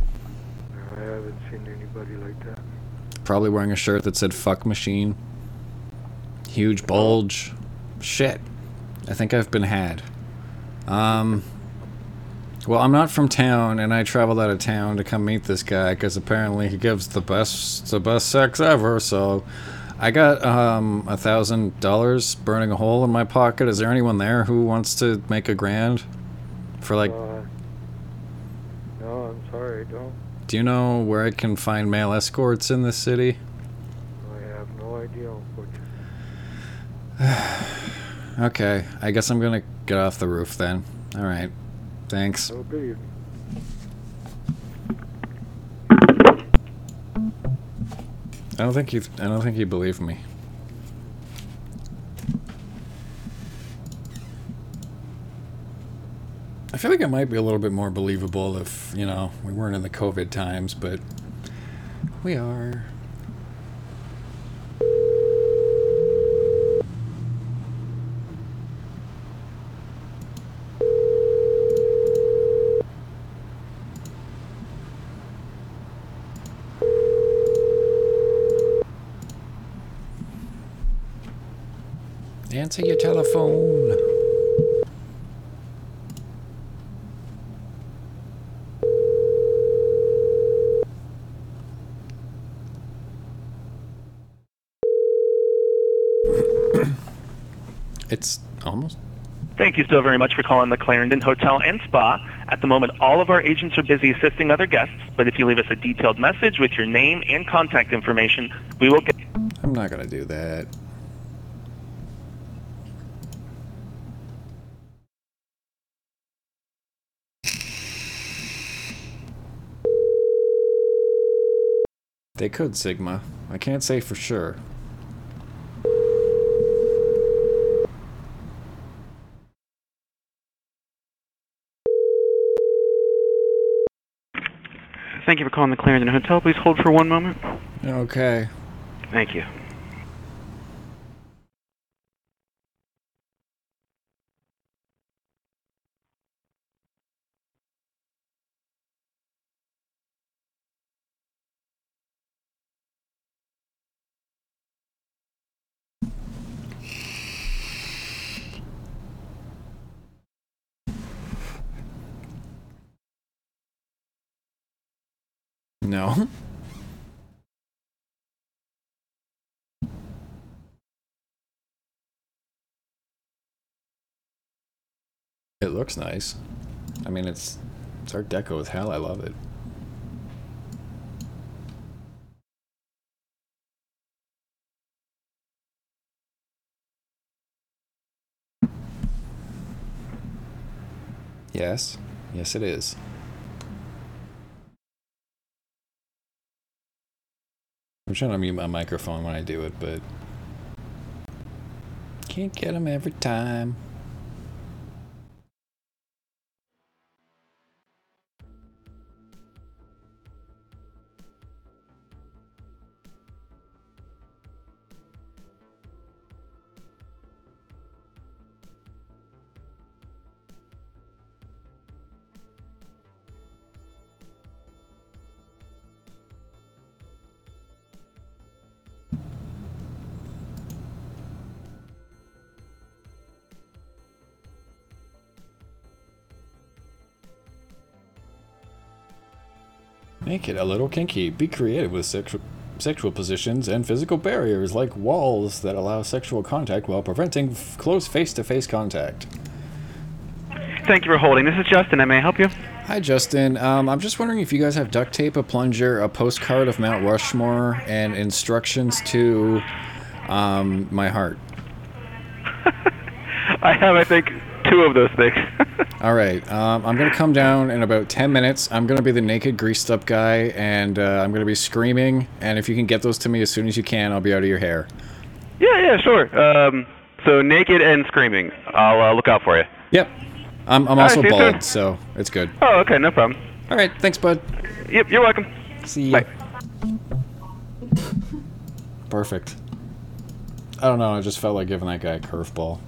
I haven't seen anybody like that. Probably wearing a shirt that said "fuck machine." Huge bulge. Shit. I think I've been had. Um. Well, I'm not from town, and I traveled out of town to come meet this guy because apparently he gives the best the best sex ever. So, I got um a thousand dollars burning a hole in my pocket. Is there anyone there who wants to make a grand for like? Uh, no, I'm sorry, I don't. Do you know where I can find male escorts in this city? I have no idea, unfortunately. Okay, I guess I'm gonna get off the roof then. All right, thanks. Have a good evening. I don't think he. I don't think he believed me. I feel like it might be a little bit more believable if you know we weren't in the COVID times, but we are. Answer your telephone. it's almost. Thank you so very much for calling the Clarendon Hotel and Spa. At the moment, all of our agents are busy assisting other guests, but if you leave us a detailed message with your name and contact information, we will get. I'm not going to do that. They could, Sigma. I can't say for sure. Thank you for calling the Clarendon Hotel. Please hold for one moment. Okay. Thank you. No. It looks nice. I mean, it's it's Art Deco as hell. I love it. Yes. Yes, it is. I'm trying to mute my microphone when I do it, but can't get them every time. Make it a little kinky. Be creative with sexu sexual positions and physical barriers like walls that allow sexual contact while preventing f- close face-to-face contact. Thank you for holding. This is Justin. I may help you. Hi, Justin. Um, I'm just wondering if you guys have duct tape, a plunger, a postcard of Mount Rushmore, and instructions to um, my heart. I have, I think, two of those things. All right. Um, I'm gonna come down in about ten minutes. I'm gonna be the naked, greased-up guy, and uh, I'm gonna be screaming. And if you can get those to me as soon as you can, I'll be out of your hair. yeah, yeah, sure. Um, so naked and screaming. I'll uh, look out for you. Yep. I'm, I'm also see you bald, so it's good. Oh, okay, no problem. All right. Thanks, bud. Yep, you're welcome. See you. Perfect. I don't know. I just felt like giving that guy a curveball.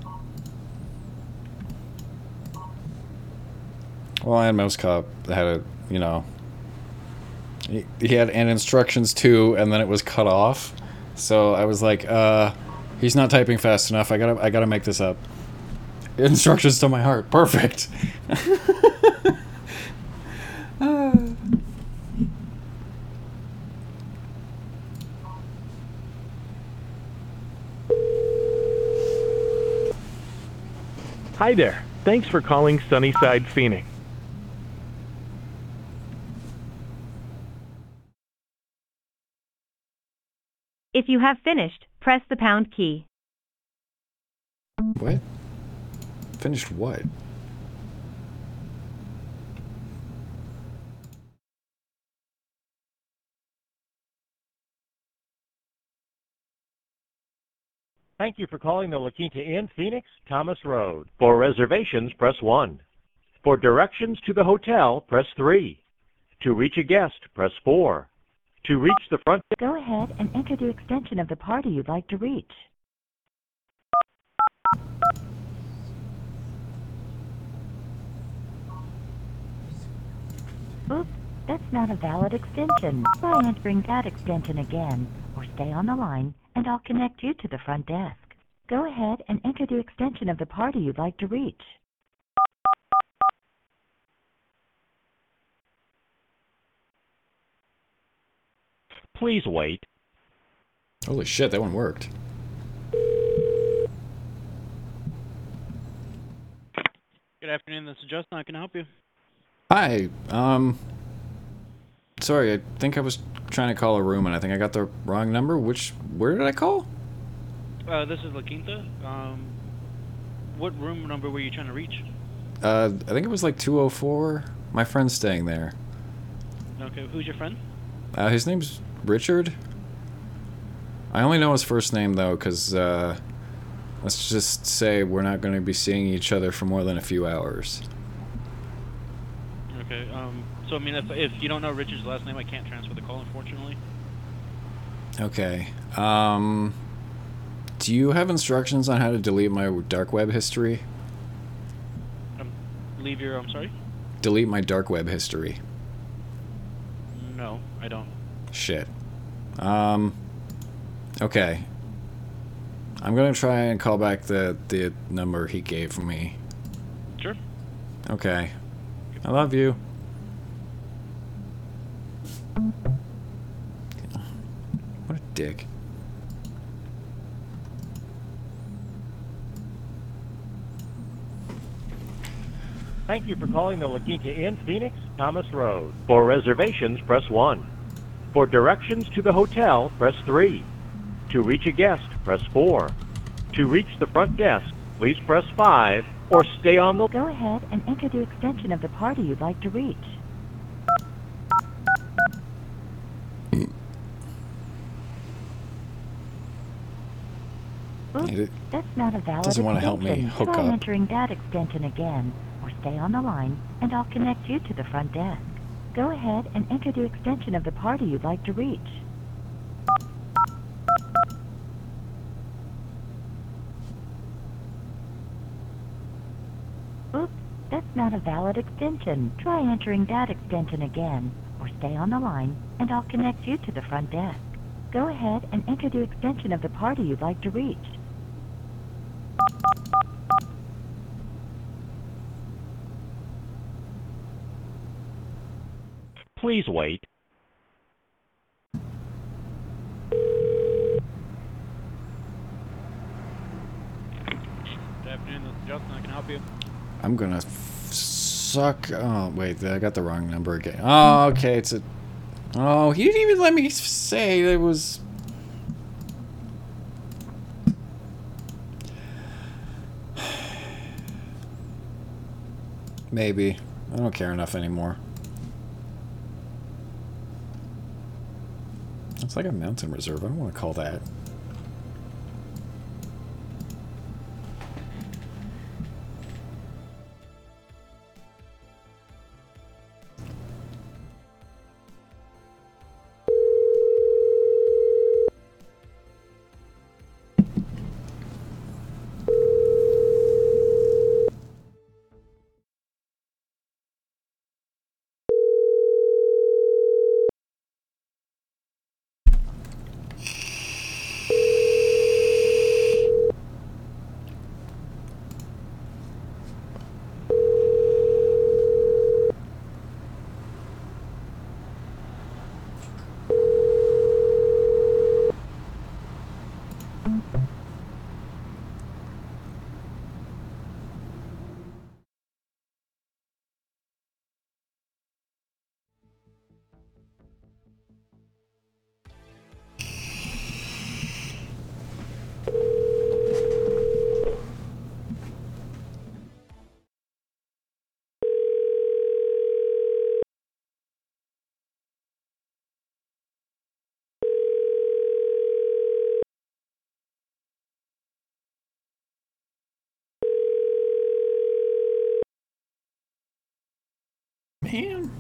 Well, and Mouse Cop had a, you know, he, he had and instructions too, and then it was cut off. So I was like, uh, he's not typing fast enough. I gotta, I gotta make this up. Instructions to my heart. Perfect. Hi there. Thanks for calling Sunnyside Phoenix. If you have finished, press the pound key. What? Finished what? Thank you for calling the La Quinta Inn, Phoenix, Thomas Road. For reservations, press 1. For directions to the hotel, press 3. To reach a guest, press 4. To reach the front Go ahead and enter the extension of the party you'd like to reach. Oops, that's not a valid extension. Try entering that extension again, or stay on the line, and I'll connect you to the front desk. Go ahead and enter the extension of the party you'd like to reach. Please wait. Holy shit, that one worked. Good afternoon. This is Justin. How can I help you? Hi. Um. Sorry, I think I was trying to call a room and I think I got the wrong number. Which where did I call? Uh, this is La Quinta. Um, what room number were you trying to reach? Uh, I think it was like 204. My friend's staying there. Okay, who's your friend? Uh, his name's Richard. I only know his first name though, cause uh, let's just say we're not going to be seeing each other for more than a few hours. Okay. Um, so I mean, if if you don't know Richard's last name, I can't transfer the call, unfortunately. Okay. Um, do you have instructions on how to delete my dark web history? Um, leave your. I'm sorry. Delete my dark web history. No, I don't. Shit. Um. Okay. I'm gonna try and call back the the number he gave me. Sure. Okay. I love you. What a dick. Thank you for calling the La Quinta Inn, Phoenix, Thomas Road. For reservations, press 1. For directions to the hotel, press 3. To reach a guest, press 4. To reach the front desk, please press 5 or stay on the Go ahead and enter the extension of the party you'd like to reach. Oops, that's not a valid doesn't wanna help me extension. hook Try up. entering that extension again, or stay on the line, and I'll connect you to the front desk. Go ahead and enter the extension of the party you'd like to reach. Oops, that's not a valid extension. Try entering that extension again, or stay on the line, and I'll connect you to the front desk. Go ahead and enter the extension of the party you'd like to reach. Please wait. Good afternoon. This is Justin. How can I help you? I'm gonna f- suck. Oh wait, I got the wrong number again. Oh, okay, it's a. Oh, he didn't even let me say it was. Maybe. I don't care enough anymore. It's like a mountain reserve. I don't want to call that. Man.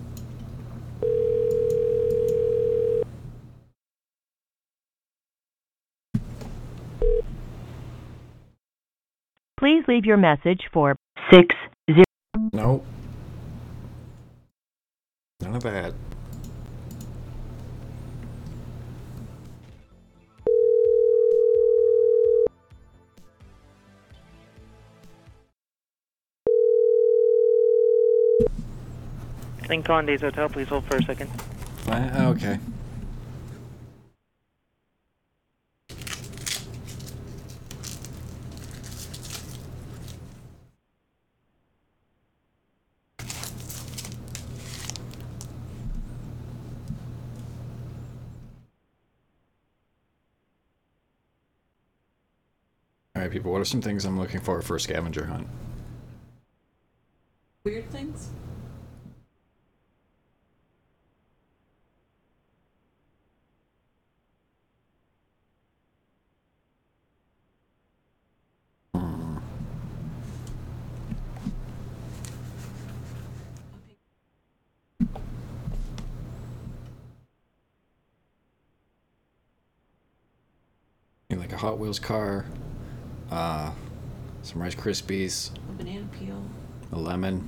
Please leave your message for 60. Nope. None of that. Lincoln Conde's Hotel, please hold for a second. Uh, okay. All right, people, what are some things I'm looking for for a scavenger hunt? Weird things? Hot Wheels car, uh, some Rice Krispies, A banana peel. a lemon.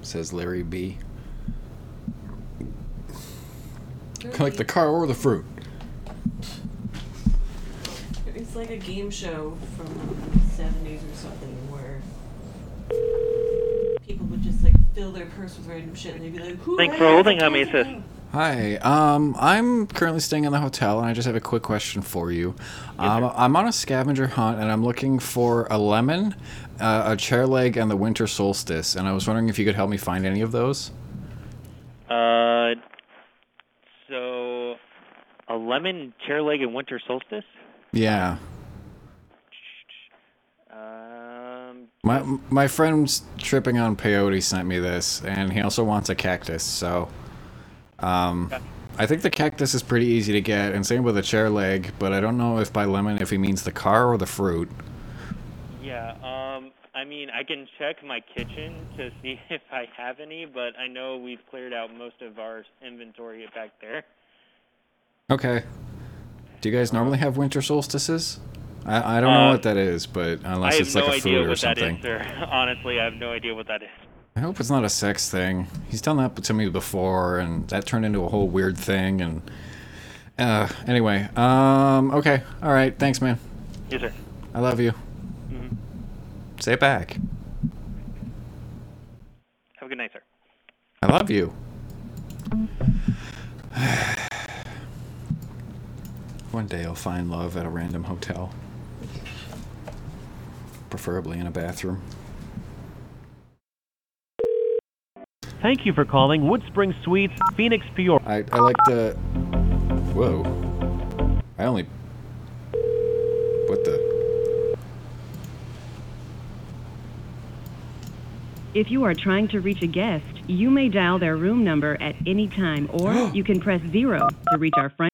Says Larry B. Like the car or the fruit. It's like a game show from the 70s or something where people would just like fill their purse with random shit and they'd be like, Who Thanks for holding. a How may I thousand assist? Hi, um, I'm currently staying in the hotel, and I just have a quick question for you. Um, I'm on a scavenger hunt, and I'm looking for a lemon, uh, a chair leg, and the winter solstice. And I was wondering if you could help me find any of those. Uh, so a lemon chair leg and winter solstice. Yeah, Um, my my friend's tripping on peyote sent me this, and he also wants a cactus. So, um, I think the cactus is pretty easy to get, and same with the chair leg. But I don't know if by lemon if he means the car or the fruit. yeah. Um, I mean, I can check my kitchen to see if I have any, but I know we've cleared out most of our inventory back there. Okay. Do you guys normally have winter solstices? I, I don't know Uh, what that is, but unless I have it's like no a idea food or what something. that is, sir. Honestly, I have no idea what that is. I hope it's not a sex thing. He's done that to me before, and that turned into a whole weird thing. And uh, anyway, um, okay, all right, thanks, man. Yes, sir. I love you. Mhm. Say it back. Have a good night, sir. I love you. One day I'll find love at a random hotel, preferably in a bathroom. Thank you for calling Woodspring Suites, Phoenix, Peoria. I, I like the. Whoa. I only. What the? If you are trying to reach a guest, you may dial their room number at any time, or you can press zero to reach our front.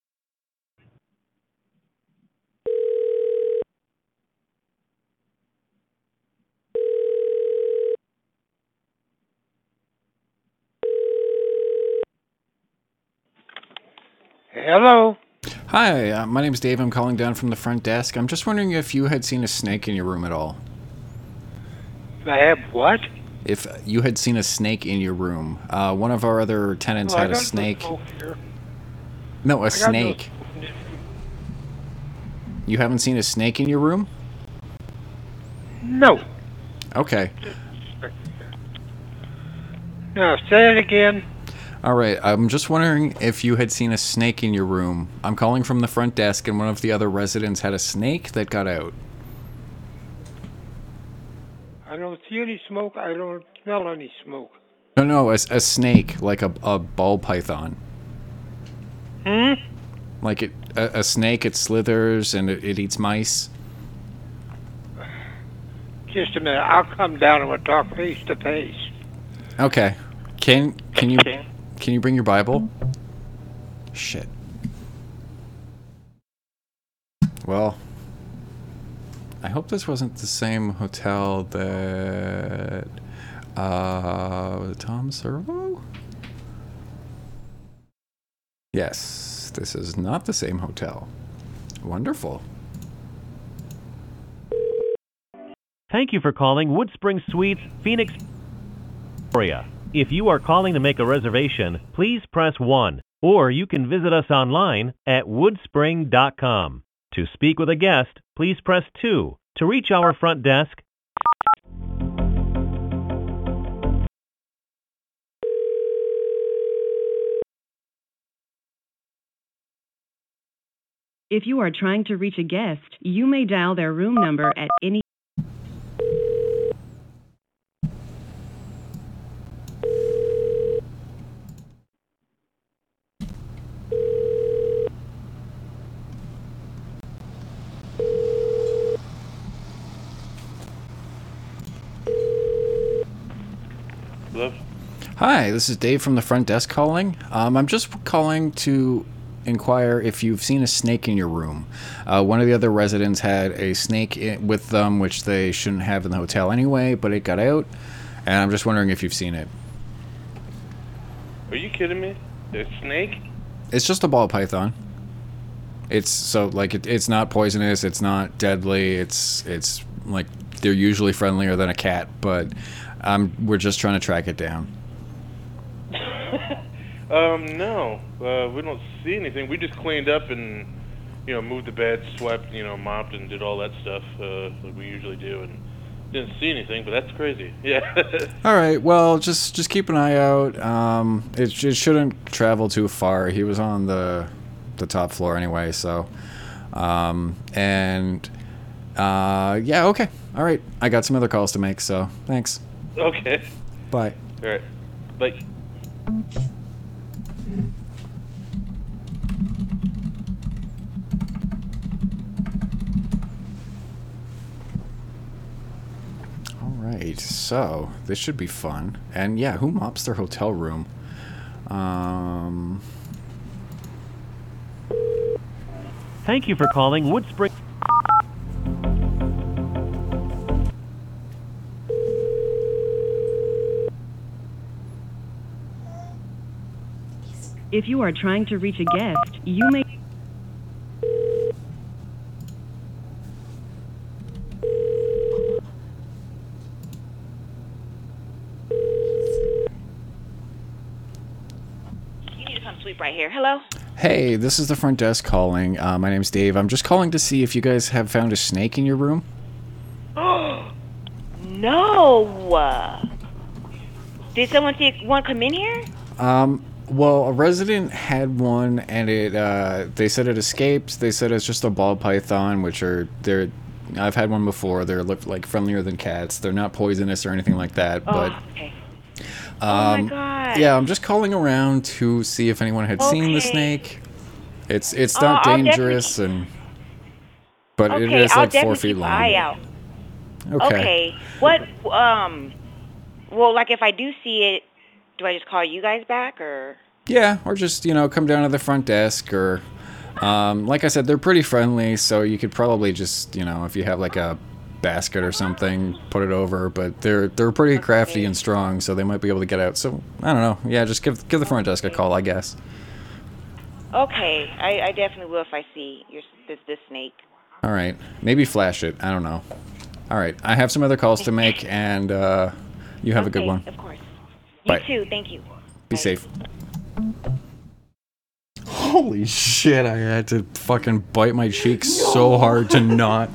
Hello. Hi, uh, my name's Dave. I'm calling down from the front desk. I'm just wondering if you had seen a snake in your room at all. I have what? If you had seen a snake in your room. Uh, one of our other tenants I had a snake. No, a I got no snake. You haven't seen a snake in your room? No. Okay. No, say it again. All right. I'm just wondering if you had seen a snake in your room. I'm calling from the front desk, and one of the other residents had a snake that got out. I don't see any smoke. I don't smell any smoke. No, no, a, a snake, like a, a ball python. Hmm? Like it, a, a snake, it slithers and it, it eats mice. Just a minute. I'll come down and we'll talk face to face. Okay. Can can you can you bring your Bible? Shit. Well, I hope this wasn't the same hotel that uh Tom Servo? Yes, this is not the same hotel. Wonderful. Thank you for calling Woodspring Suites, Phoenix, Peoria. If you are calling to make a reservation, please press 1, or you can visit us online at woodspring.com. To speak with a guest, please press 2. To reach our front desk, If you are trying to reach a guest, you may dial their room number at any Hi, this is Dave from the front desk calling. Um, I'm just calling to inquire if you've seen a snake in your room. Uh, one of the other residents had a snake i with them, which they shouldn't have in the hotel anyway, but it got out, and I'm just wondering if you've seen it. Are you kidding me? A snake? It's just a ball python. It's so like it, it's not poisonous. It's not deadly. It's it's like they're usually friendlier than a cat, but um, we're just trying to track it down. Um, no. Uh, we don't see anything. We just cleaned up and, you know, moved the bed, swept, you know, mopped and did all that stuff, uh, like we usually do, and didn't see anything, but that's crazy. Yeah. All right. Well, just just keep an eye out. Um, it, it shouldn't travel too far. He was on the the top floor anyway, so um, and uh, yeah. Okay. All right. I got some other calls to make, so thanks. okay. Bye. All right. Bye. All right. So this should be fun. And yeah, who mops their hotel room? Um. Thank you for calling Woodspring. If you are trying to reach a guest, you may. You need to come sleep right here. Hello? Hey, this is the front desk calling. Uh, my name's Dave. I'm just calling to see if you guys have found a snake in your room. no. Did someone see one come in here? Um, well, a resident had one, and it. Uh, they said it escaped. They said it's just a ball python, which are they're. I've had one before. They're look like friendlier than cats. They're not poisonous or anything like that. But oh, okay. um, oh my god. yeah, I'm just calling around to see if anyone had seen the snake. It's it's Oh, not I'll dangerous, and but it okay, is I'll like four feet long. eye out. Okay. What um well like if I do see it, do I just call you guys back or Yeah, or just you know come down to the front desk, or um, like I said, they're pretty friendly, so you could probably just you know if you have like a basket or something, put it over. But they're they're pretty crafty and strong, so they might be able to get out. So I don't know. Yeah, just give give the front desk a call, I guess. Okay, I, I definitely will if I see your this this snake. All right, maybe flash it. I don't know. All right, I have some other calls to make, and uh, you have a good one. Of course. You Bye. too, thank you. Be safe. Holy shit, I had to fucking bite my cheek so hard to not.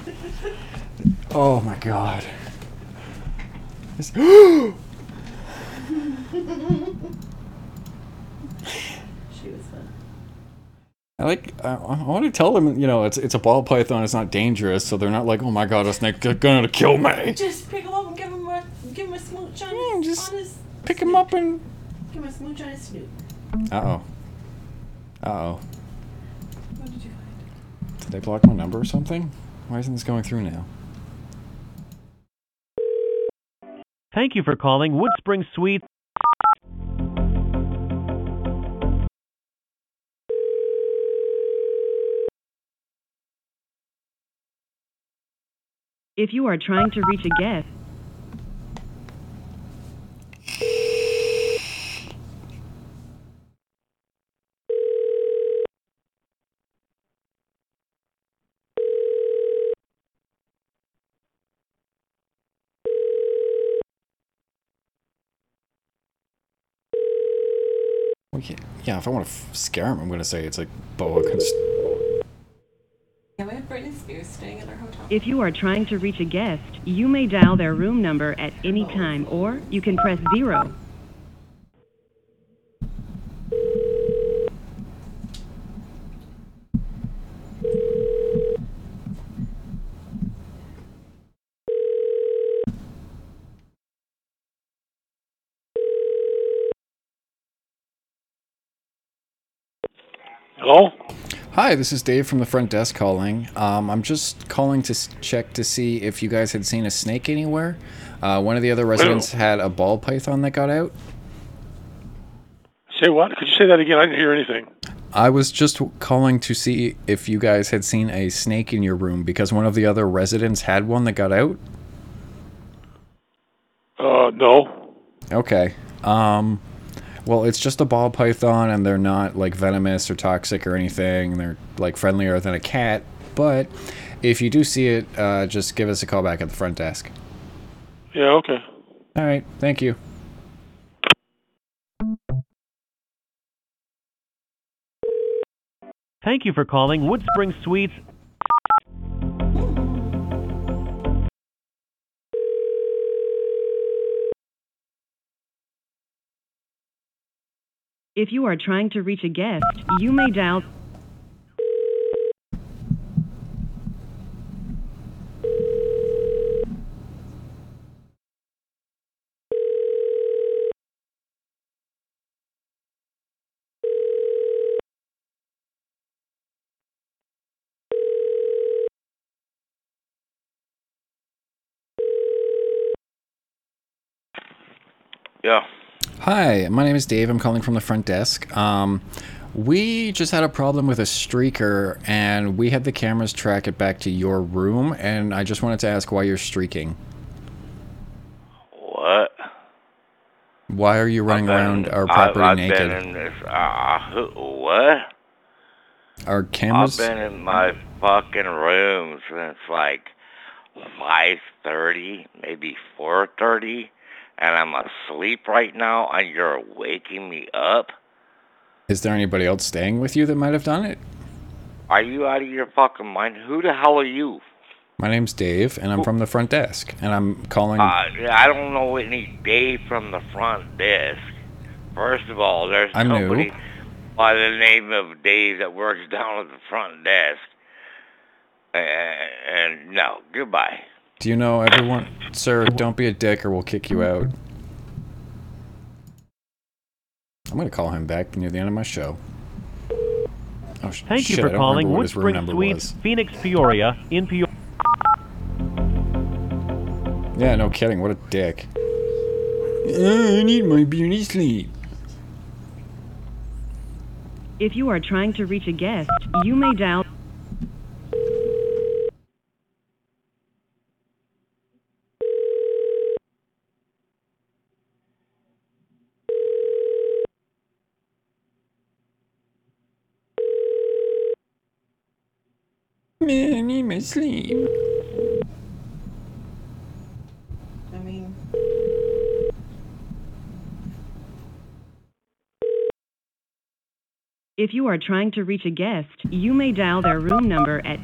Oh my god. She was fun. I like. I, I want to tell them, you know, it's it's a ball python. It's not dangerous, so they're not like, oh my god, a snake is gonna kill me. Just pick him up and give him a give him a smooch on, his, on his Pick him up and. give him a smooch on his snoot. Uh oh. Uh oh. What did you find? Did they block my number or something? Why isn't this going through now? Thank you for calling Woodspring Suite. If you are trying to reach a guest, if I want to f- scare him, I'm gonna say it's like boa const- Yeah, we have Britney Spears staying at our hotel. if you are trying to reach a guest, you may dial their room number at any time or you can press zero. Hello? Hi, this is Dave from the front desk calling. Um, I'm just calling to check to see if you guys had seen a snake anywhere. Uh, one of the other residents had a ball python that got out. Say what? Could you say that again? I didn't hear anything. I was just calling to see if you guys had seen a snake in your room because one of the other residents had one that got out. Uh, no. Okay. Um, well, it's just a ball python, and they're not like venomous or toxic or anything. They're like friendlier than a cat. But if you do see it, uh, just give us a call back at the front desk. Yeah, okay. All right. Thank you. Thank you for calling Woodspring Suites. If you are trying to reach a guest, you may dial. Yeah. Hi, my name is Dave. I'm calling from the front desk. Um, we just had a problem with a streaker, and we had the cameras track it back to your room, and I just wanted to ask why you're streaking. What? Why are you running around our property I've naked? been in this. Uh, what? Our cameras. I've been in my fucking room since like 5:30, maybe 4:30, and I'm asleep right now, and you're waking me up. Is there anybody else staying with you that might have done it? Are you out of your fucking mind? Who the hell are you? My name's Dave, and I'm from the front desk, and I'm calling. Uh, I don't know any Dave from the front desk. First of all, there's I'm new. nobody by the name of Dave that works down at the front desk. And, and no, goodbye. Do you know everyone? Sir, don't be a dick, or we'll kick you out. I'm gonna call him back near the end of my show. Oh, sh- Thank you shit, I for calling remember what his room Woodspring Suites. Phoenix, Peoria, in Peoria. Yeah, no kidding. What a dick. Oh, I need my beauty sleep. If you are trying to reach a guest, you may dial. Man, I need my sleep. I mean, If you are trying to reach a guest, you may dial their room number at.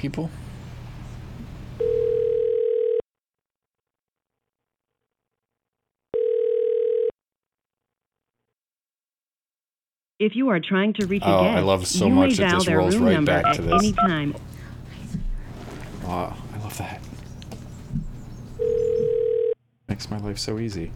Come If you are trying to reach a Oh, guest, I love so you much may that dial this rolls room right back to this. any time. Wow, I love that. Makes my life so easy.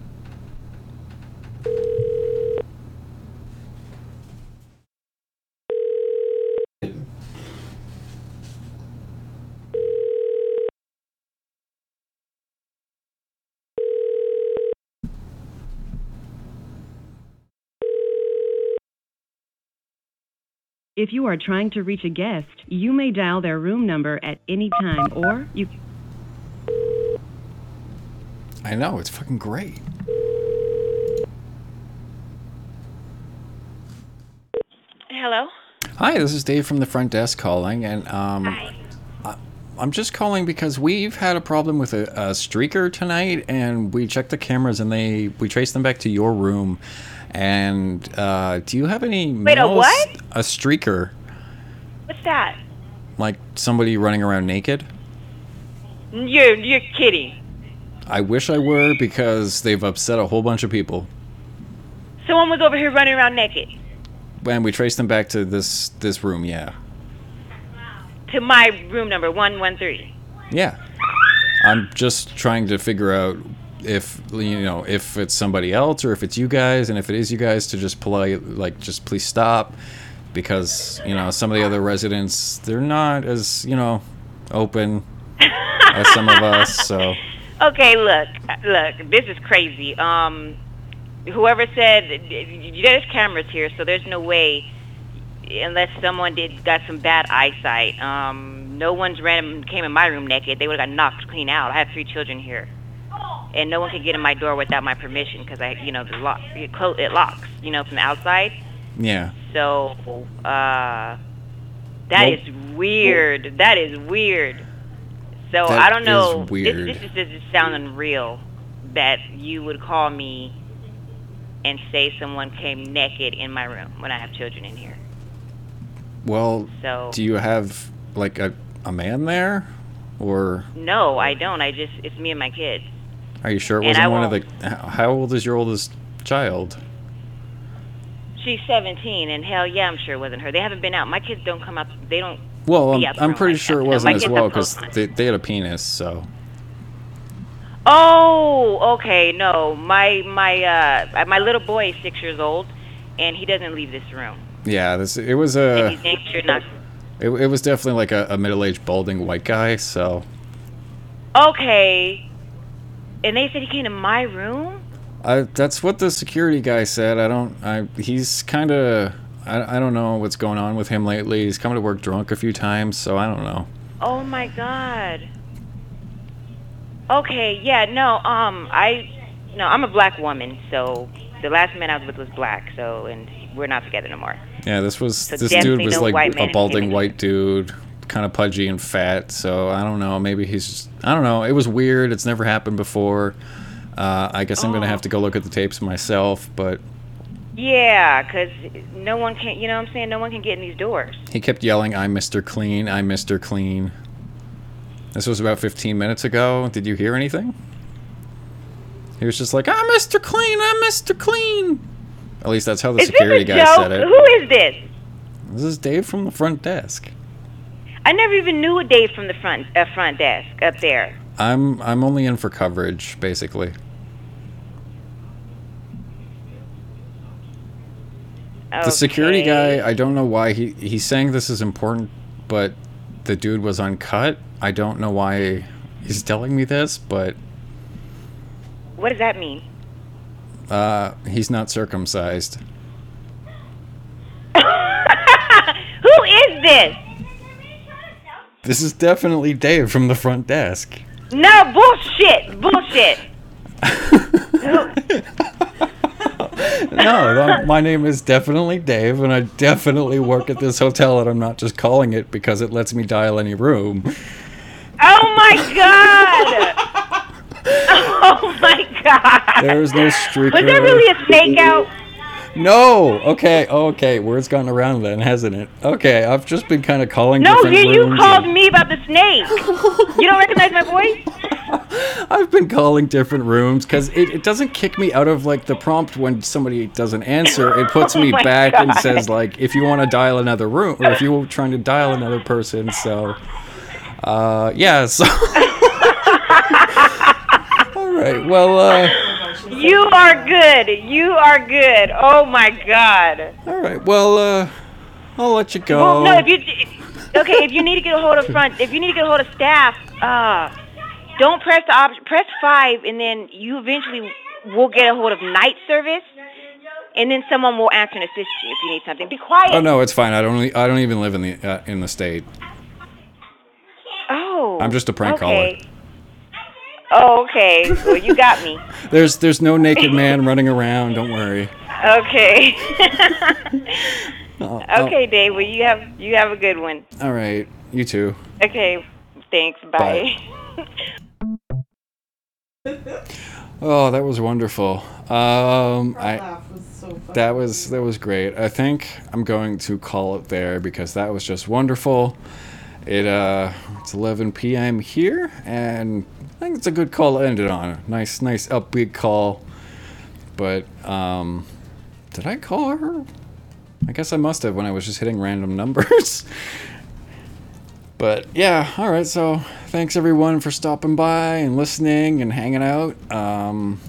If you are trying to reach a guest, you may dial their room number at any time, or you. I know, it's fucking great. Hello? Hi, this is Dave from the front desk calling, and um, Hi. I, I'm just calling because we've had a problem with a, a streaker tonight, and we checked the cameras, and they we traced them back to your room. And uh, do you have any? Wait, a what? A streaker, What's that? like somebody running around naked. You're you're kidding. I wish I were because they've upset a whole bunch of people. Someone was over here running around naked And we traced them back to this this room. Yeah, to my room number one one three. yeah. I'm just trying to figure out if you know if it's somebody else or if it's you guys, and if it is you guys, to just polite like just please stop, because you know some of the other residents they're not as you know open as some of us. So Okay, look, look, this is crazy. Um, whoever said there's cameras here, so there's no way, unless someone did got some bad eyesight. Um, no one's random came in my room naked. They would have got knocked clean out. I have three children here, and no one can get in my door without my permission because I, you know, the lock it, clo- it locks, you know, from the outside. yeah, So, uh, that is weird. that is weird. So That I don't is know. weird. This, this is just sounding real that you would call me and say someone came naked in my room when I have children in here. well, So- do you have like a a man there, or No, I don't. I just it's me and my kids. Are you sure it wasn't one of the? How old is your oldest child? She's 17, and hell yeah, I'm sure it wasn't her. They haven't been out. My kids don't come out. They don't. Well, I'm, I'm pretty like sure it wasn't my as well because they, they had a penis. So Oh, okay. No, my my uh my little boy is six years old, and he doesn't leave this room. yeah, this it was and a he's sure not. it, it was definitely like a, a middle-aged balding white guy. So Okay. And they said he came to my room. I that's what the security guy said. I don't. I he's kind of. I, I don't know what's going on with him lately. He's come to work drunk a few times, so I don't know. Oh my god. Okay, yeah, no, um, I, no, I'm a black woman, so the last man I was with was black, so, and we're not together no more. Yeah, this was So this dude was no like a balding white dude, kind of pudgy and fat. So I don't know. Maybe he's. Just, I don't know. It was weird. It's never happened before. Uh, I guess I'm gonna have to go look at the tapes myself. But Yeah, because no one can, you know what I'm saying? No one can get in these doors. he kept yelling, "I'm Mr. Clean. I'm Mr. Clean." This was about 15 minutes ago. Did you hear anything? He was just like, "I'm Mr. Clean. I'm Mr. Clean." At least that's how the Is security guy joke? said it. Who is this? This is Dave from the front desk. I never even knew a Dave from the front uh, front desk up there. I'm I'm only in for coverage, basically. The security guy, I don't know why he he's saying this is important, but the dude was uncut. I don't know why he's telling me this, but What does that mean? uh, he's not circumcised. Who is this? This is definitely Dave from the front desk. No bullshit, bullshit. No, my name is definitely Dave, and I definitely work at this hotel, and I'm not just calling it because it lets me dial any room. Oh my god! oh my god! There's no streaker. Was there really a snake out? No. Okay. Okay. Word's gotten around then, hasn't it? Okay. I've just been kind of calling No, different you, you called and- me about the snake. you don't recognize my voice? I've been calling different rooms because it, it doesn't kick me out of like the prompt when somebody doesn't answer. It puts Oh me back and says like if you want to dial another room or if you're trying to dial another person. So, uh, yeah. So. All right. Well. uh... You are good. You are good. Oh my god. All right. Well. uh... I'll let you go. Well, no, if you okay, if you need to get a hold of front, if you need to get a hold of staff, uh, don't press the option. Press five, and then you eventually will get a hold of night service, and then someone will answer and assist you if you need something. Be quiet. Oh no, it's fine. I don't. I don't even live in the uh, in the state. Oh. I'm just a prank okay. Oh, okay. Well, you got me. There's there's no naked man running around. Don't worry. Okay. Oh, oh, okay, Dave. Well, you have you have a good one. all right. You too. Okay. Thanks. Bye. Oh, that was wonderful. Um, I that was that was great. I think I'm going to call it there because that was just wonderful. It uh, it's 11 p.m. here, and I think it's a good call to end it on. Nice, nice upbeat call. But um, did I call her? I guess I must have when I was just hitting random numbers. But yeah, all right. So thanks everyone for stopping by and listening and hanging out. Um,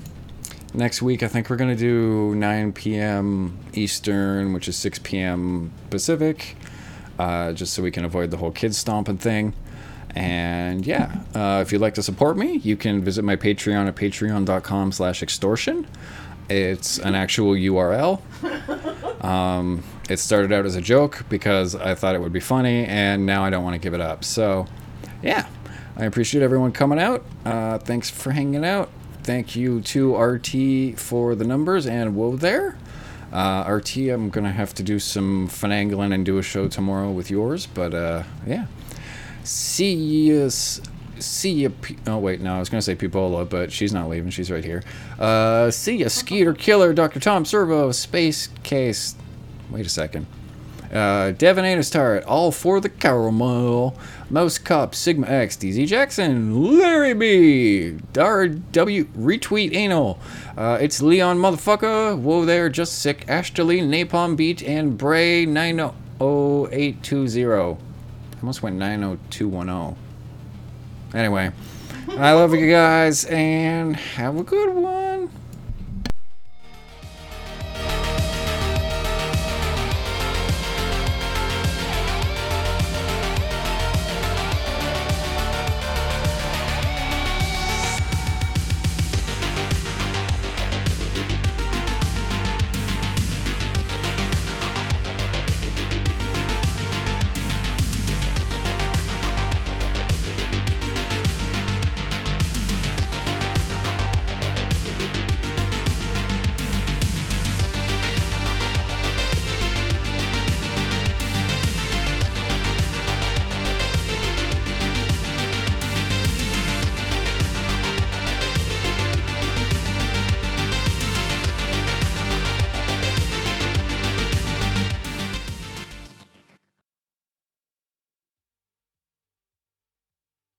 next week, I think we're gonna do 9 p.m. Eastern, which is 6 p.m. Pacific, uh, just so we can avoid the whole kids stomping thing. And yeah, uh, if you'd like to support me, you can visit my Patreon at patreon.com slash extortion. It's an actual URL. Um, it started out as a joke because I thought it would be funny, and now I don't want to give it up. So, yeah, I appreciate everyone coming out. Uh, thanks for hanging out. Thank you to RT for the numbers and Whoa there. Uh, RT, I'm going to have to do some finagling and do a show tomorrow with yours, but uh, yeah. See you. See ya. Pe- oh wait, no, I was gonna say Pipola, but she's not leaving. She's right here. Uh, see ya, Skeeter Killer, Dr. Tom Servo, Space Case. Wait a second. Uh, Turret, all for the caramel. Mouse Cup, Sigma X, DZ Jackson, Larry B, Dar W, Retweet Anal. Uh, it's Leon Motherfucker, Whoa there, Just Sick, Ashley, Napalm Beat, and Bray 90820. I almost went 90210. Anyway, I love you guys and have a good one.